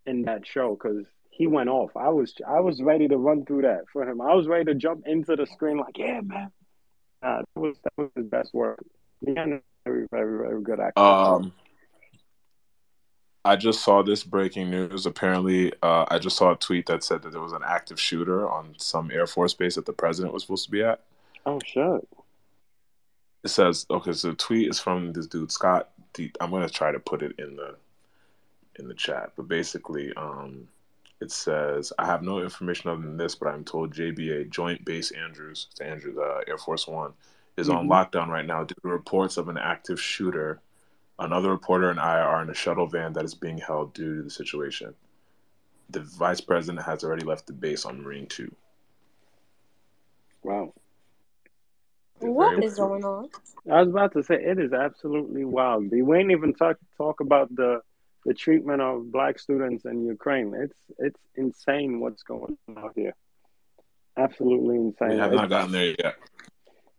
S1: in that show because he went off. I was I was ready to run through that for him. I was ready to jump into the screen like, yeah, man. Nah, that was that was his best work. Leon is very very very good actor.
S5: Um, I just saw this breaking news. Apparently, uh, I just saw a tweet that said that there was an active shooter on some Air Force base that the president was supposed to be at.
S1: oh shit.
S5: It says, okay, so the tweet is from this dude Scott. D- I'm gonna try to put it in the in the chat, but basically, um, it says, I have no information other than this, but I'm told JBA Joint Base Andrews, Andrews, uh, Air Force One, is on
S1: Mhm.
S5: lockdown right now due to reports of an active shooter. Another reporter and I are in a shuttle van that is being held due to the situation. The vice president has already left the base on Marine Two.
S1: Wow.
S3: What
S5: Very-
S3: is going on?
S1: I was about to say it is absolutely wild. We ain't even talk talk about the the treatment of black students in Ukraine. It's it's insane what's going on here. Absolutely insane.
S5: We have
S1: It's-
S5: not gotten there yet.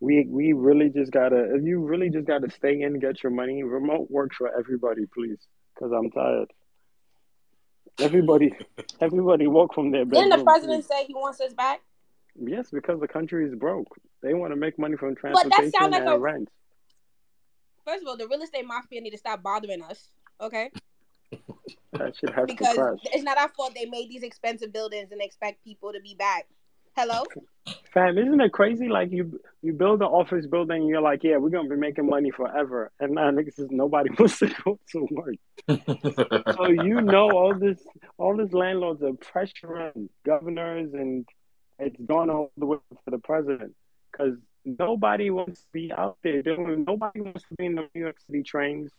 S1: We we really just gotta if you really just gotta stay in get your money remote work for everybody please because i'm tired everybody everybody walk from their
S3: Didn't the president say he wants us back?
S1: yes because the country is broke they want to make money from
S3: that
S1: transportation
S3: sound like
S1: and
S3: a-
S1: rent
S3: First of all, the real estate mafia need to stop bothering us, okay?
S1: that shit has
S3: Because
S1: to crash
S3: it's not our fault they made these expensive buildings and expect people to be back. Hello?
S1: fam isn't it crazy? Like you you build an office building and you're like yeah we're gonna be making money forever. And now niggas is nobody wants to go to work. So you know all this all these landlords are pressuring governors and it's gone all the way to the president. Because nobody wants to be out there doing nobody wants to be in the new york city trains.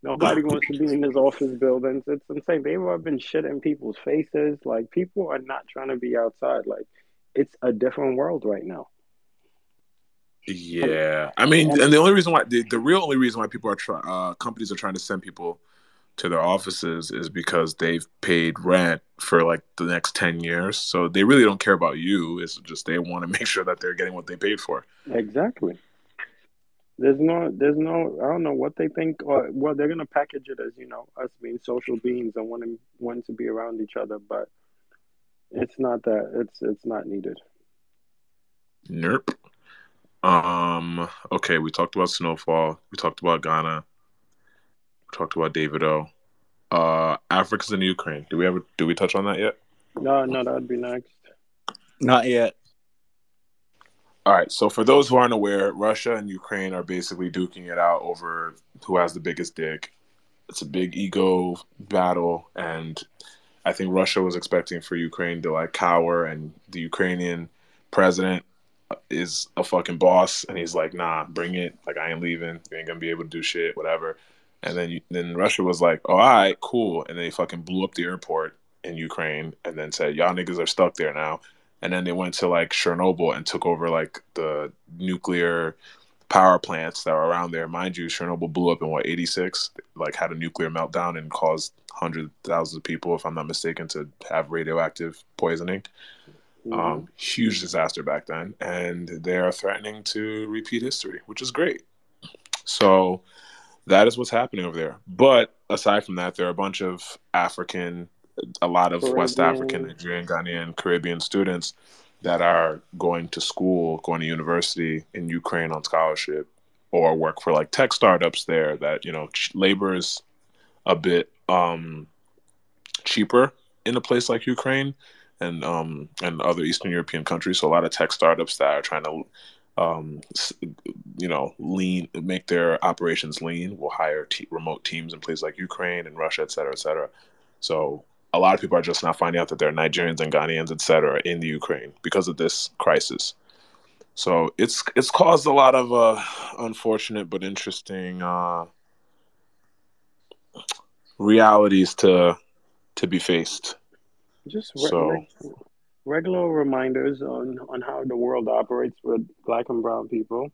S1: Nobody wants to be in these office buildings. It's insane. They've rubbing shit in people's faces. Like people are not trying to be outside. Like it's a different world right now
S5: Yeah, I mean, and the only reason why the, the real only reason why people are try, uh, companies are trying to send people to their offices is because they've paid rent for like the next ten years, so they really don't care about you. It's just they want to make sure that they're getting what they paid for.
S1: Exactly. There's no, there's no, I don't know what they think, or well, they're gonna package it as you know us being social beings and wanting wanting to be around each other, but it's not that. It's it's not needed.
S5: Nope. Um. Okay, we talked about Snowfall. We talked about Ghana. We talked about Davido. Uh, Africa's in Ukraine. Do we ever do we touch on that yet?
S1: No, no, that'd be next.
S2: Not yet.
S5: All right. So for those who aren't aware, Russia and Ukraine are basically duking it out over who has the biggest dick. It's a big ego battle, and I think Russia was expecting for Ukraine to like cower, and the Ukrainian president is a fucking boss, and he's like, "Nah, bring it. Like I ain't leaving. You ain't gonna be able to do shit. Whatever." And then you, then Russia was like, oh, all right, cool. And they fucking blew up the airport in Ukraine and then said, y'all niggas are stuck there now. And then they went to like Chernobyl and took over like the nuclear power plants that were around there. Mind you, Chernobyl blew up in what, 86? Like had a nuclear meltdown and caused hundreds of thousands of people, if I'm not mistaken, to have radioactive poisoning.
S1: Mhm.
S5: Um, huge disaster back then. And they are threatening to repeat history, which is great. So that is what's happening over there. But aside from that, there are a bunch of African, a lot of West African, Nigerian, Ghanaian, Caribbean students that are going to school, going to university in Ukraine on scholarship, or work for like tech startups there. That you know, labor is a bit um, cheaper in a place like Ukraine and um, and other Eastern European countries. So a lot of tech startups that are trying to um, you know, lean, make their operations lean. Will hire te- remote teams in places like Ukraine and Russia, et cetera, et cetera. So a lot of people are just now finding out that there are Nigerians and Ghanaians, et cetera, in the Ukraine because of this crisis. So it's it's caused a lot of uh, unfortunate but interesting uh, realities to to be faced.
S1: Just re-
S5: So
S1: re- regular reminders on on how the world operates with black and brown people.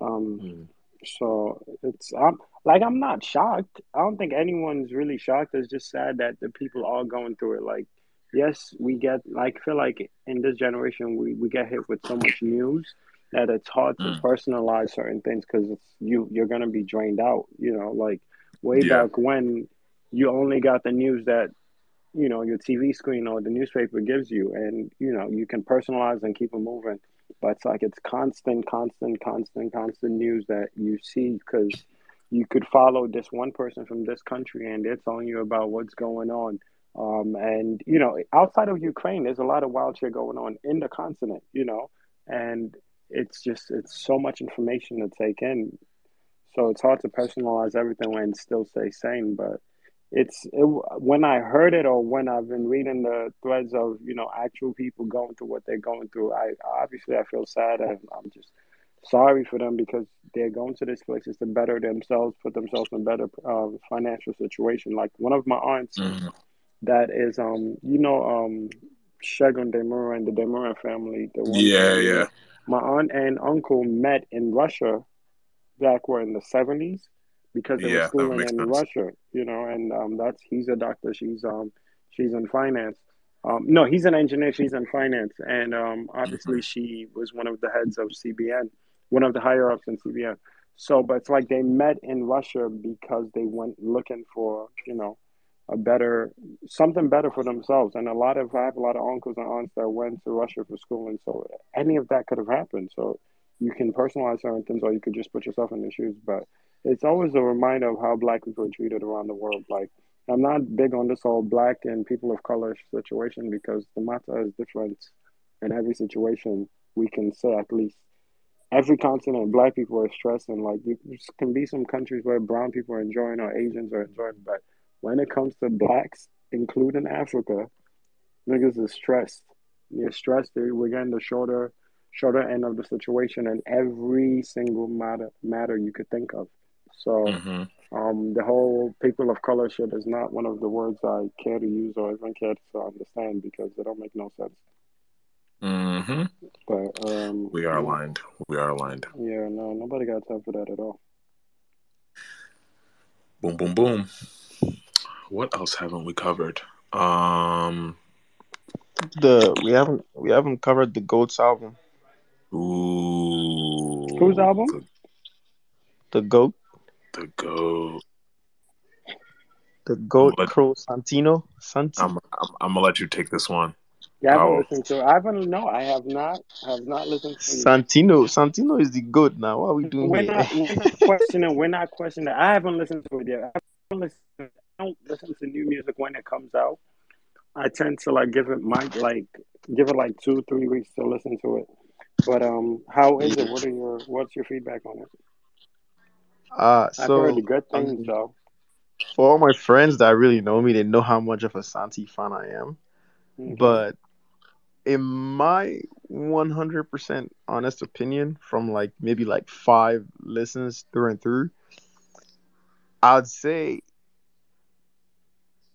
S1: Um,
S5: mm,
S1: so it's I'm like I'm not shocked. I don't think anyone's really shocked. It's just sad that the people are going through it. Like, yes, we get like feel like in this generation we we get hit with so much news that it's hard to
S5: mm,
S1: personalize certain things because you you're gonna be drained out. You know, like way
S5: yeah,
S1: back when you only got the news that you know your TV screen or the newspaper gives you, and you know you can personalize and keep it moving. But it's like it's constant, constant, constant, constant news that you see because you could follow this one person from this country and they're telling you about what's going on. Um, and you know, outside of Ukraine, there's a lot of wild shit going on in the continent. You know, and it's just it's so much information to take in. So it's hard to personalize everything and still stay sane. But it's it, when I heard it or when I've been reading the threads of you know actual people going through what they're going through, I obviously I feel sad and I'm just sorry for them because they're going to these places to better themselves, put themselves in better uh, financial situation. Like one of my aunts
S5: mm,
S1: that is um you know um Shagun and the Demura family, the one
S5: yeah,
S1: family.
S5: yeah,
S1: My aunt and uncle met in Russia back where in the seventies because they were
S5: yeah. That
S1: schooling in
S5: sense.
S1: Russia, you know, and um that's he's a doctor, she's um she's in finance. Um no, he's an engineer, she's in finance. And um obviously
S5: hmm
S1: she was one of the heads of CBN, one of the higher ups in CBN. So but it's like they met in Russia because they went looking for, you know, a better something better for themselves. And a lot of I have a lot of uncles and aunts that went to Russia for schooling, so any of that could have happened. So you can personalize certain things, or you could just put yourself in their shoes. But it's always a reminder of how black people are treated around the world. Like I'm not big on this whole black and people of color situation because the matter is different in every situation. We can say at least every continent, black people are stressing. Like you can be some countries where brown people are enjoying or Asians are enjoying, but when it comes to blacks, including Africa, niggas is stressed. You're stressed. We're getting the shorter, shorter end of the situation in every single matter matter you could think of. So,
S5: hmm
S1: um, the whole people of color shit is not one of the words I care to use or even care to understand because they don't make no sense.
S5: hmm
S1: But um,
S5: We are
S1: yeah,
S5: aligned. We are aligned.
S1: yeah, no, nobody got time for that at all.
S5: Boom, boom, boom. What else haven't we covered? Um,
S6: The we haven't we haven't covered the Goats album.
S5: ooh,
S1: Whose album?
S5: the,
S6: The Goat,
S5: the goat.
S6: the Goat
S5: gonna let,
S6: Cruel Santino Santi.
S5: I'm, I'm, I'm gonna let you take this one.
S1: Yeah, I haven't
S5: Power.
S1: listened to. I haven't. No, I have not. Have not listened to you.
S6: Santino Santino is the goat now. What are we doing
S1: We're
S6: here?
S1: not. We're not questioning. We're not questioning. I haven't listened to it yet. I haven't listened. I don't listen to new music when it comes out. I tend to like give it my like give it like two three weeks to listen to it. But um, how is it? What are your what's your feedback on it?
S6: Uh
S1: I've heard
S6: so
S1: good things though.
S6: for all my friends that really know me, they know how much of a Santi fan I am.
S1: hmm
S6: But in my 100% honest opinion, from like maybe like five listens through and through, I'd say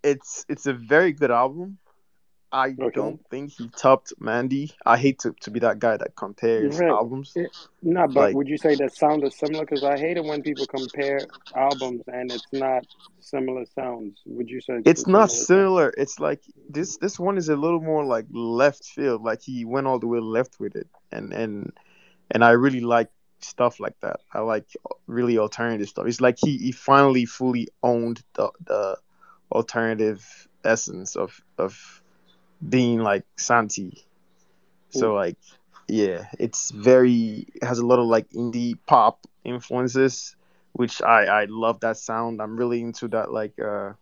S6: it's it's a very good album. I
S1: Okay.
S6: don't think he topped Mandy. I hate to, to be that guy that compares
S1: Right.
S6: albums.
S1: It, no, but
S6: Like-
S1: would you say that sound is similar? Because I hate it when people compare albums and it's not similar sounds. Would you say
S6: It's
S1: a
S6: not
S1: sound?
S6: similar. It's like this this one is a little more like left field. Like he went all the way left with it. And and and I really like stuff like that. I like really alternative stuff. It's like he, he finally fully owned the the alternative essence of of being like Santi. So like yeah, it's very it has a lot of like indie pop influences, which I I love that sound. I'm really into that like uh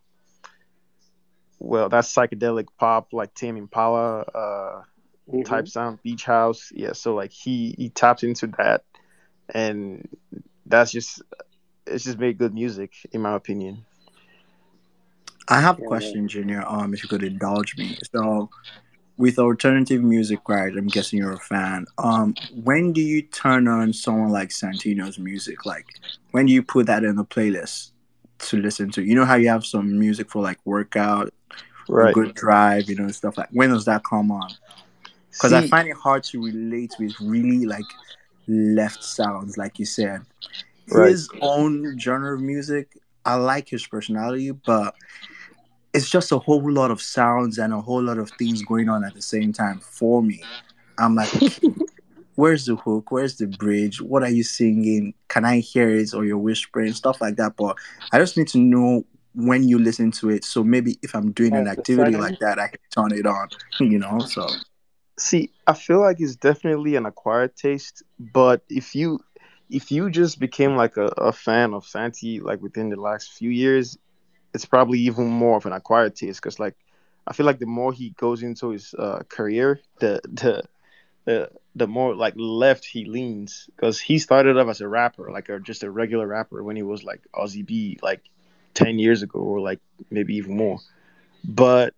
S6: well that psychedelic pop like Tame Impala uh
S1: Mhm.
S6: type sound, beach house. Yeah, so like he he tapped into that and that's just it's just made good music in my opinion.
S2: I have a question, Junior. Um, if you could indulge me. So, with alternative music, right? I'm guessing you're a fan. Um, when do you turn on someone like Santino's music? Like, when do you put that in the playlist to listen to? You know how you have some music for like workout,
S6: Right.
S2: good drive, you know, stuff like. When does that come on? Because I find it hard to relate with really like left sounds, like you said.
S6: Right.
S2: His own genre of music, I like his personality, but it's just a whole lot of sounds and a whole lot of things going on at the same time for me. I'm like, okay, where's the hook? Where's the bridge? What are you singing? Can I hear it or you're whispering? Stuff like that. But I just need to know when you listen to it. So maybe if I'm doing an activity like that, I can turn it on, you know? So,
S6: see i feel like it's definitely an acquired taste but if you if you just became like a, a fan of santi like within the last few years it's probably even more of an acquired taste because like i feel like the more he goes into his uh, career the the the the more like left he leans because he started off as a rapper like a, just a regular rapper when he was like Ozzy B like 10 years ago or like maybe even more but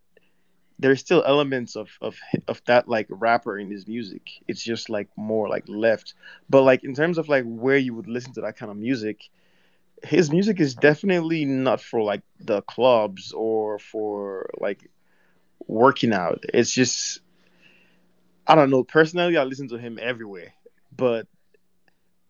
S6: there's still elements of of of that like rapper in his music. It's just like more like left. But like in terms of like where you would listen to that kind of music, his music is definitely not for like the clubs or for like working out. It's just I don't know. Personally, I listen to him everywhere, but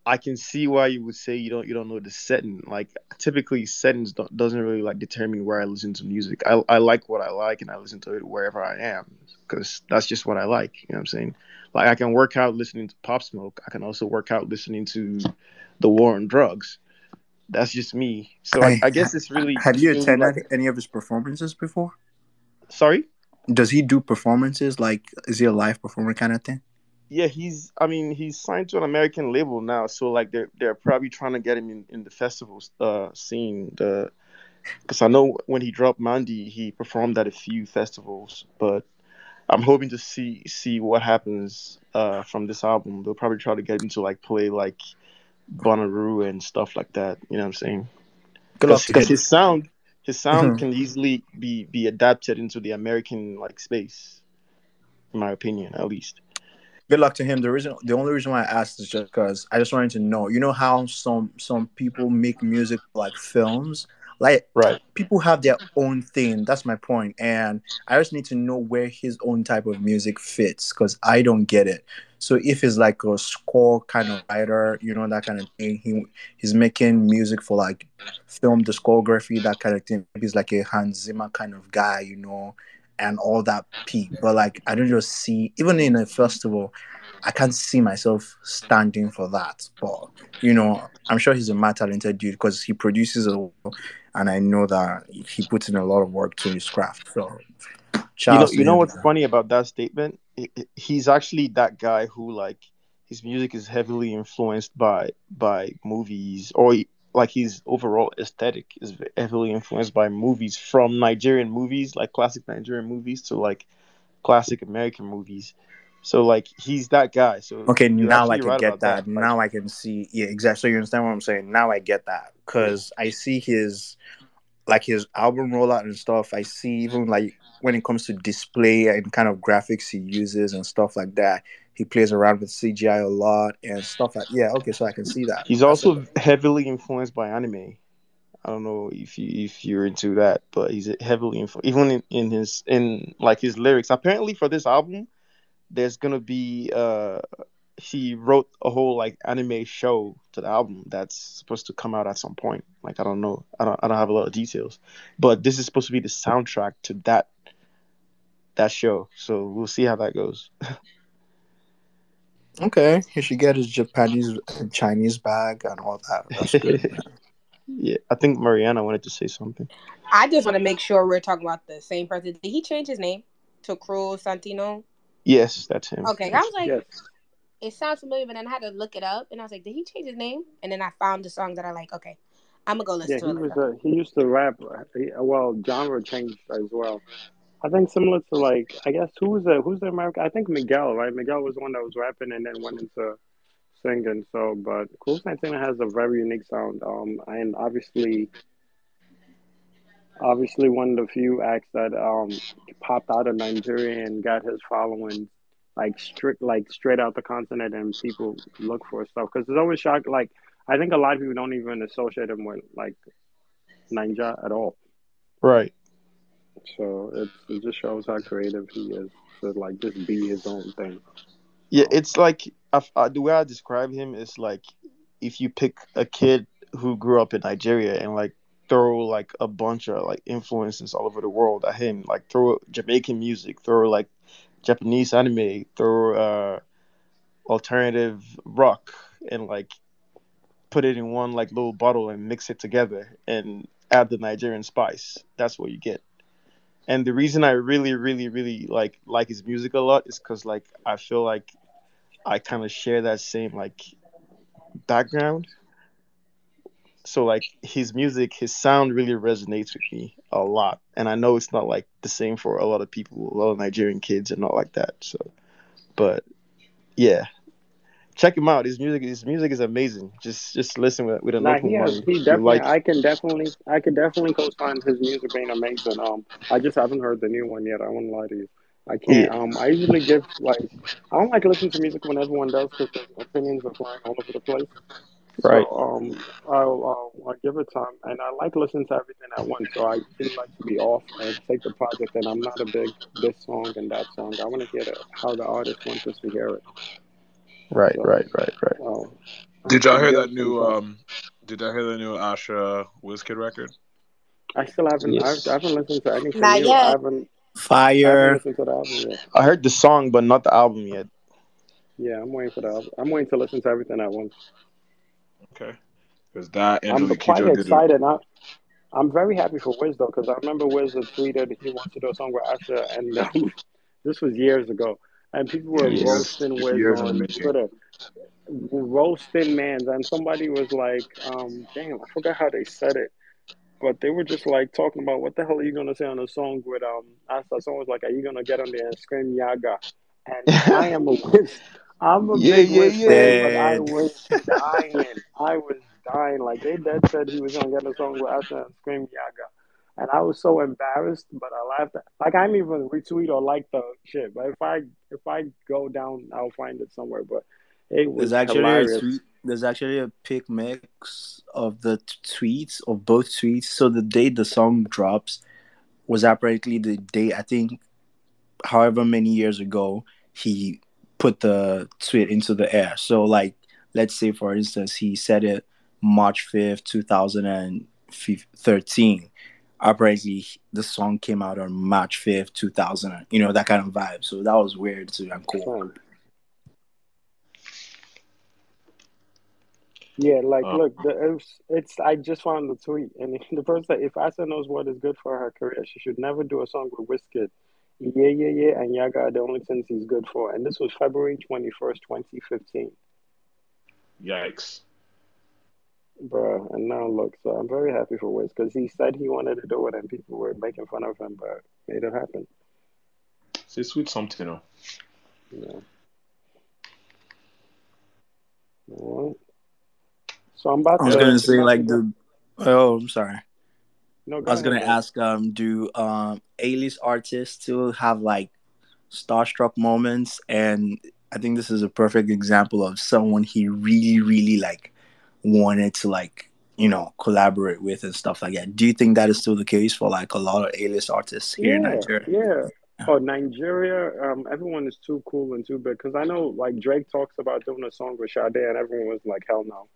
S6: I can see why you would say you don't you don't know the setting. Like typically, settings don't, doesn't really like determine where I listen to music. I I like what I like, and I listen to it wherever I am because that's just what I like. You know what I'm saying? Like I can work out listening to Pop Smoke. I can also work out listening to the War on Drugs. That's just me. So I,
S2: Hey,
S6: I guess it's really.
S2: have you attended
S6: like-
S2: any of his performances before?
S6: sorry.
S2: Does he do performances? Like, is he a live performer kind of thing?
S6: Yeah, he's. I mean, he's signed to an American label now, so like they're they're probably trying to get him in, in the festival uh, scene. The because I know when he dropped Mandy, he performed at a few festivals, but I'm hoping to see see what happens uh, from this album. They'll probably try to get him to like play like Bonnaroo and stuff like that. You know what I'm saying?
S2: Good luck to
S6: Because his sound, his sound
S2: Mhm.
S6: can easily be be adapted into the American like space, in my opinion, at least.
S2: Good luck to him. The reason, the only reason why I asked is just because I just wanted to know. You know how some some people make music like films, like
S6: Right.
S2: people have their own thing. That's my point, and I just need to know where his own type of music fits because I don't get it. So if he's like a score kind of writer, you know that kind of thing, he he's making music for like film discography, that kind of thing. He's like a Hans Zimmer kind of guy, you know, and all that peak. But like I don't just see even in a festival, I can't see myself standing for that. But you know, I'm sure he's a mad talented dude because he produces a and I know that he puts in a lot of work to his craft. So
S6: you know, you know what's funny about that statement? He- he- He's actually that guy who like his music is heavily influenced by by movies, or like his overall aesthetic is heavily influenced by movies from Nigerian movies, like classic Nigerian movies, to like classic American movies. So like he's that guy. So
S2: Okay, now I can
S6: right
S2: get that.
S6: Like,
S2: Now I can see. Yeah, exactly. So you understand what I'm saying? Now I get that because I see his, like his album rollout and stuff. I see even like when it comes to display and kind of graphics he uses and stuff like that. He plays around with CGI a lot and stuff like. Yeah. Okay, so I can see that.
S6: he's also heavily influenced by anime. I don't know if you if you're into that, but he's heavily influenced even in, in his in like his lyrics. Apparently for this album, there's gonna be uh he wrote a whole like anime show to the album that's supposed to come out at some point. Like I don't know, I don't I don't have a lot of details, but this is supposed to be the soundtrack to that that show. So we'll see how that goes.
S2: Okay, he should get his Japanese and Chinese bag and all that. That's good.
S6: yeah, I think Mariana wanted to say something.
S3: I just want to make sure we're talking about the same person. Did he change his name to Cruel Santino?
S6: Yes, that's him.
S3: Okay, I was like,
S1: Yes.
S3: It sounds familiar, but then I had to look it up, and I was like, did he change his name? And then I found the song that I like. Okay, I'm gonna go listen
S1: Yeah,
S3: to
S1: he
S3: it.
S1: was a, he used to rap. He, well, genre changed as well. I think similar to like I guess who's the who's the American? I think Miguel, right? Miguel was the one that was rapping and then went into singing. So, but Cruel Santino has a very unique sound. Um, and obviously, obviously one of the few acts that um popped out of Nigeria and got his following like strict like straight out the continent and people look for stuff because it's always shocked like I think a lot of people don't even associate him with like Naija at all.
S6: Right.
S1: So it it just shows how creative he is to like just be his own thing.
S6: Yeah, it's like I, I, the way I describe him is like if you pick a kid who grew up in Nigeria and like throw like a bunch of like influences all over the world at him, like throw Jamaican music, throw like Japanese anime, throw uh alternative rock and like put it in one like little bottle and mix it together and add the Nigerian spice. That's what you get. And the reason I really, really, really like like his music a lot is because like I feel like I kind of share that same like background. So like his music, his sound really resonates with me a lot, and I know it's not like the same for a lot of people, a lot of Nigerian kids, and not like that. So, but yeah, check him out. His music, his music is amazing. Just just listen with with an
S1: Nah,
S6: open
S1: he has
S6: mind.
S1: he definitely
S6: like
S1: I can definitely I can definitely co-sign his music being amazing. Um, I just haven't heard the new one yet. I won't lie to you. I can't.
S6: yeah,
S1: Um, I usually give like I don't like listening to music when everyone does because their opinions are flying all over the place.
S6: Right,
S1: So um, I'll, I'll I'll give it time, and I like listening to everything at once. So I usually like to be off and take the project, and I'm not a big this song and that song. I want to hear the, how the artist wants us to hear it.
S6: right,
S1: So
S6: right, right, right.
S1: um,
S5: Did y'all hear that new um did y'all hear the new Asa Wizkid record?
S1: I still haven't I,
S6: Yes,
S1: I haven't listened to anything
S3: Not
S1: new. I
S3: yet.
S1: haven't I haven't
S2: Fire.
S1: listened to the album yet.
S6: I heard the song, but not the album yet.
S1: Yeah, I'm waiting for the album. I'm waiting to listen to everything at once.
S5: Okay. Because that
S1: I'm quite
S5: it.
S1: excited. I, I'm very happy for Wiz though, because I remember Wiz had tweeted he wants to do a song with Usher, and um, this was years ago, and people were
S5: Years
S1: roasting Wiz on. Twitter, roasting mans, and somebody was like, um, "Damn, I forgot how they said it." But they were just like talking about what the hell are you gonna say on a song with um Asa? Someone was like, "Are you gonna get on there and scream Yaga?" And I am a Wiz, I'm a
S6: yeah,
S1: big
S6: yeah,
S1: Wiz fan, but I was dying. I was dying. Like they dead said he was gonna get a song with Asa and scream Yaga, and I was so embarrassed, but I laughed. At, like I didn't even retweet or like the shit. But if I if I go down, I'll find it somewhere. But it
S2: There's
S1: was
S2: actually a
S1: hilarious.
S2: tweet. There's actually a pic mix of the t- tweets of both tweets. So the day the song drops was apparently the day I think, however many years ago, he put the tweet into the air. So like, let's say for instance, he said it March fifth, two thousand and thirteen. Apparently, the song came out on March fifth, two thousand. You know that kind of vibe. So that was weird too and cool.
S1: Yeah, like
S5: Uh,
S1: look, the, it's, it's I just found the tweet, and the person said if Asa knows what is good for her career, she should never do a song with Wizkid. Yeah, yeah, yeah, and Yaga are the only things he's good for. And this was February twenty first, twenty fifteen,
S5: yikes.
S1: bro. And now look, so I'm very happy for Wiz because he said he wanted to do it, and people were making fun of him, but made it happen.
S5: Say sweet something, you know.
S1: You. All right. So I'm about to
S2: I was
S1: to
S2: gonna say like the. Oh, I'm sorry.
S1: No,
S2: I was
S1: ahead,
S2: gonna ask, um, do um A-list artists still have like starstruck moments? And I think this is a perfect example of someone he really, really like wanted to like you know, collaborate with and stuff like that. Do you think that is still the case for like a lot of A-list artists here in Nigeria?
S1: yeah. Oh, Nigeria, um, everyone is too cool and too big. Because I know, like, Drake talks about doing a song with Sade, and everyone was like, hell no.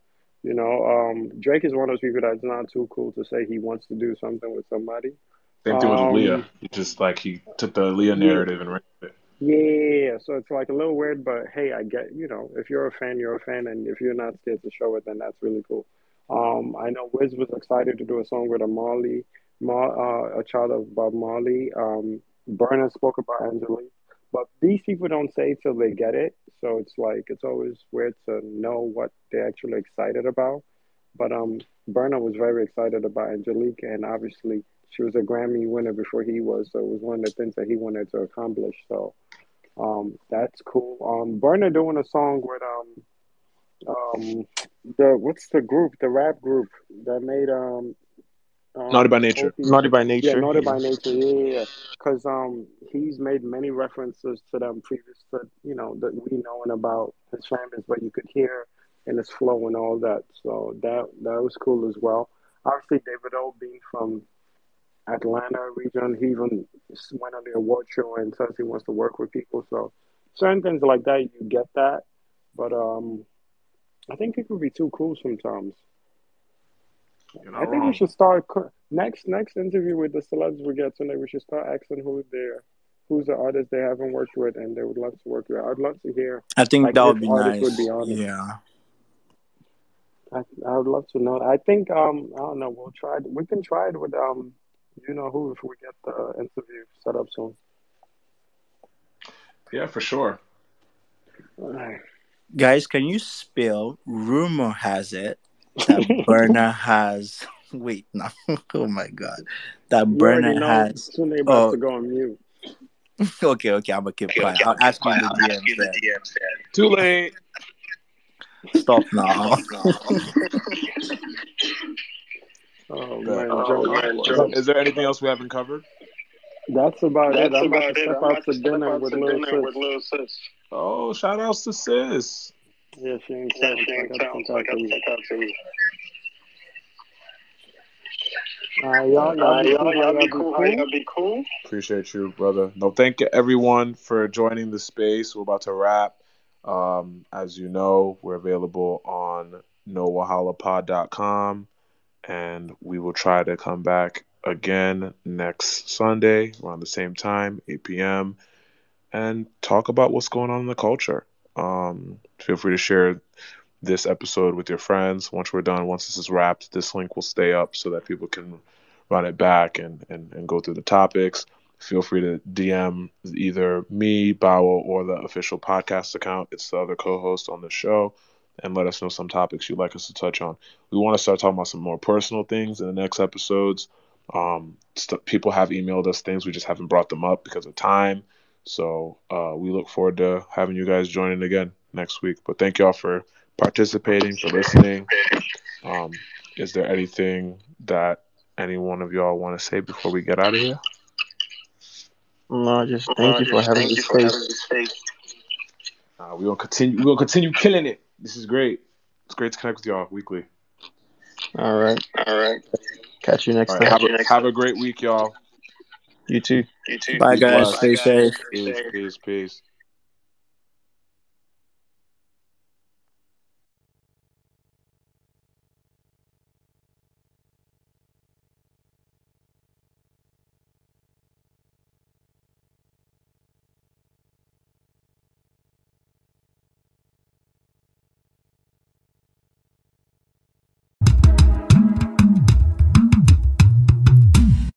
S1: You know, um, Drake is one of those people that's not too cool to say he wants to do something with somebody.
S5: Same thing with
S1: Um,
S5: Leah. He just like he took the Leah
S1: Yeah.
S5: narrative and ran with it.
S1: Yeah, so it's like a little weird, but hey, I get, you know, if you're a fan, you're a fan, and if you're not scared to show it, then that's really cool. Um, I know Wiz was excited to do a song with a Marley, Mar, uh, a child of Bob Marley. Um, Burna spoke about Angelique, but these people don't say till they get it, so it's like it's always weird to know what they're actually excited about. But um, Burna was very excited about Angelique, and obviously she was a Grammy winner before he was, so it was one of the things that he wanted to accomplish. So um, that's cool. Um, Burna doing a song with um, um, the what's the group, the rap group that made um, um
S5: Naughty by Nature.
S1: Opie-
S6: Naughty by nature.
S1: yeah, Naughty by Nature. Yeah, yeah, because um, he's made many references to them previous to you know that we knowing about his families, but you could hear in his flow and all that. So that that was cool as well. Obviously, Davido being from Atlanta region, he even went on the award show and says he wants to work with people. So certain things like that, you get that, but um, I think it could be too cool sometimes.
S5: You're
S1: I
S5: not
S1: think we should start next next interview with the celebs we get tonight. We should start asking who they're who's the artist they haven't worked with and they would love to work with. I'd love to hear.
S2: I think
S1: Like,
S2: that would be nice.
S1: would be.
S2: Yeah.
S1: I, I would love to know. I think um I don't know. We'll try. it. We can try it with um you know who if we get the interview set up soon.
S5: Yeah, for sure.
S1: Alright.
S2: Guys, can you spell rumor has it that Burna has wait no oh my god. That
S1: You already
S2: Burna
S1: know
S2: has
S1: soon they about
S2: oh
S1: to go on mute.
S2: okay, okay, I'm gonna keep quiet. I'll ask you in the DMs then.
S5: Too late.
S2: Stop now.
S1: Oh
S5: But,
S1: man,
S5: uh,
S1: Joe,
S5: is, is there anything else we haven't covered?
S1: that's about it. I'm about
S9: about
S1: to step
S9: I'm
S1: out
S9: to
S1: dinner
S9: out
S1: with
S9: to
S1: little
S9: dinner with
S1: sis.
S9: little sis.
S5: Oh, shout outs to sis.
S1: Yeah, she ain't
S9: Yeah,
S1: town,
S9: she
S1: so I
S9: ain't
S1: gotta
S9: town,
S1: send
S9: so I
S1: out to
S9: gotta
S1: you.
S9: send out to you.
S1: Alright, y'all, y'all
S9: Uh,
S1: be
S9: y'all,
S1: cool. How
S9: y'all
S1: y'all
S9: be
S1: be
S9: cool. How
S1: cool?
S9: y'all be cool?
S5: Appreciate you, brother. No, thank you everyone for joining the space. We're about to wrap. Um, as you know, we're available on nowahalapod.com and we will try to come back again next Sunday around the same time, 8 p.m., and talk about what's going on in the culture. Um, feel free to share this episode with your friends. Once we're done, once this is wrapped, this link will stay up so that people can run it back and, and, and go through the topics. Feel free to DM either me, Bawo, or the official podcast account. It's the other co host on the show. And let us know some topics you'd like us to touch on. We want to start talking about some more personal things in the next episodes. Um, st- people have emailed us things, we just haven't brought them up because of time. So uh, we look forward to having you guys joining again next week. But thank y'all for participating, for listening. Um, is there anything that any one of y'all want to say before we get out of here?
S6: No, just thank
S9: Uh,
S6: you for
S9: just
S6: having
S9: thank you
S6: this
S9: for having
S6: space.
S9: this space.
S5: Uh, we're gonna continue. We're gonna continue killing it. This is great. It's great to connect with y'all weekly.
S6: All right.
S9: All right.
S6: Catch you next
S5: All right,
S6: time.
S5: have
S9: you
S5: a
S9: next
S5: have a great week, y'all.
S6: You too.
S9: You too.
S2: Bye guys,
S5: blessed.
S2: stay safe.
S5: Peace, peace, peace.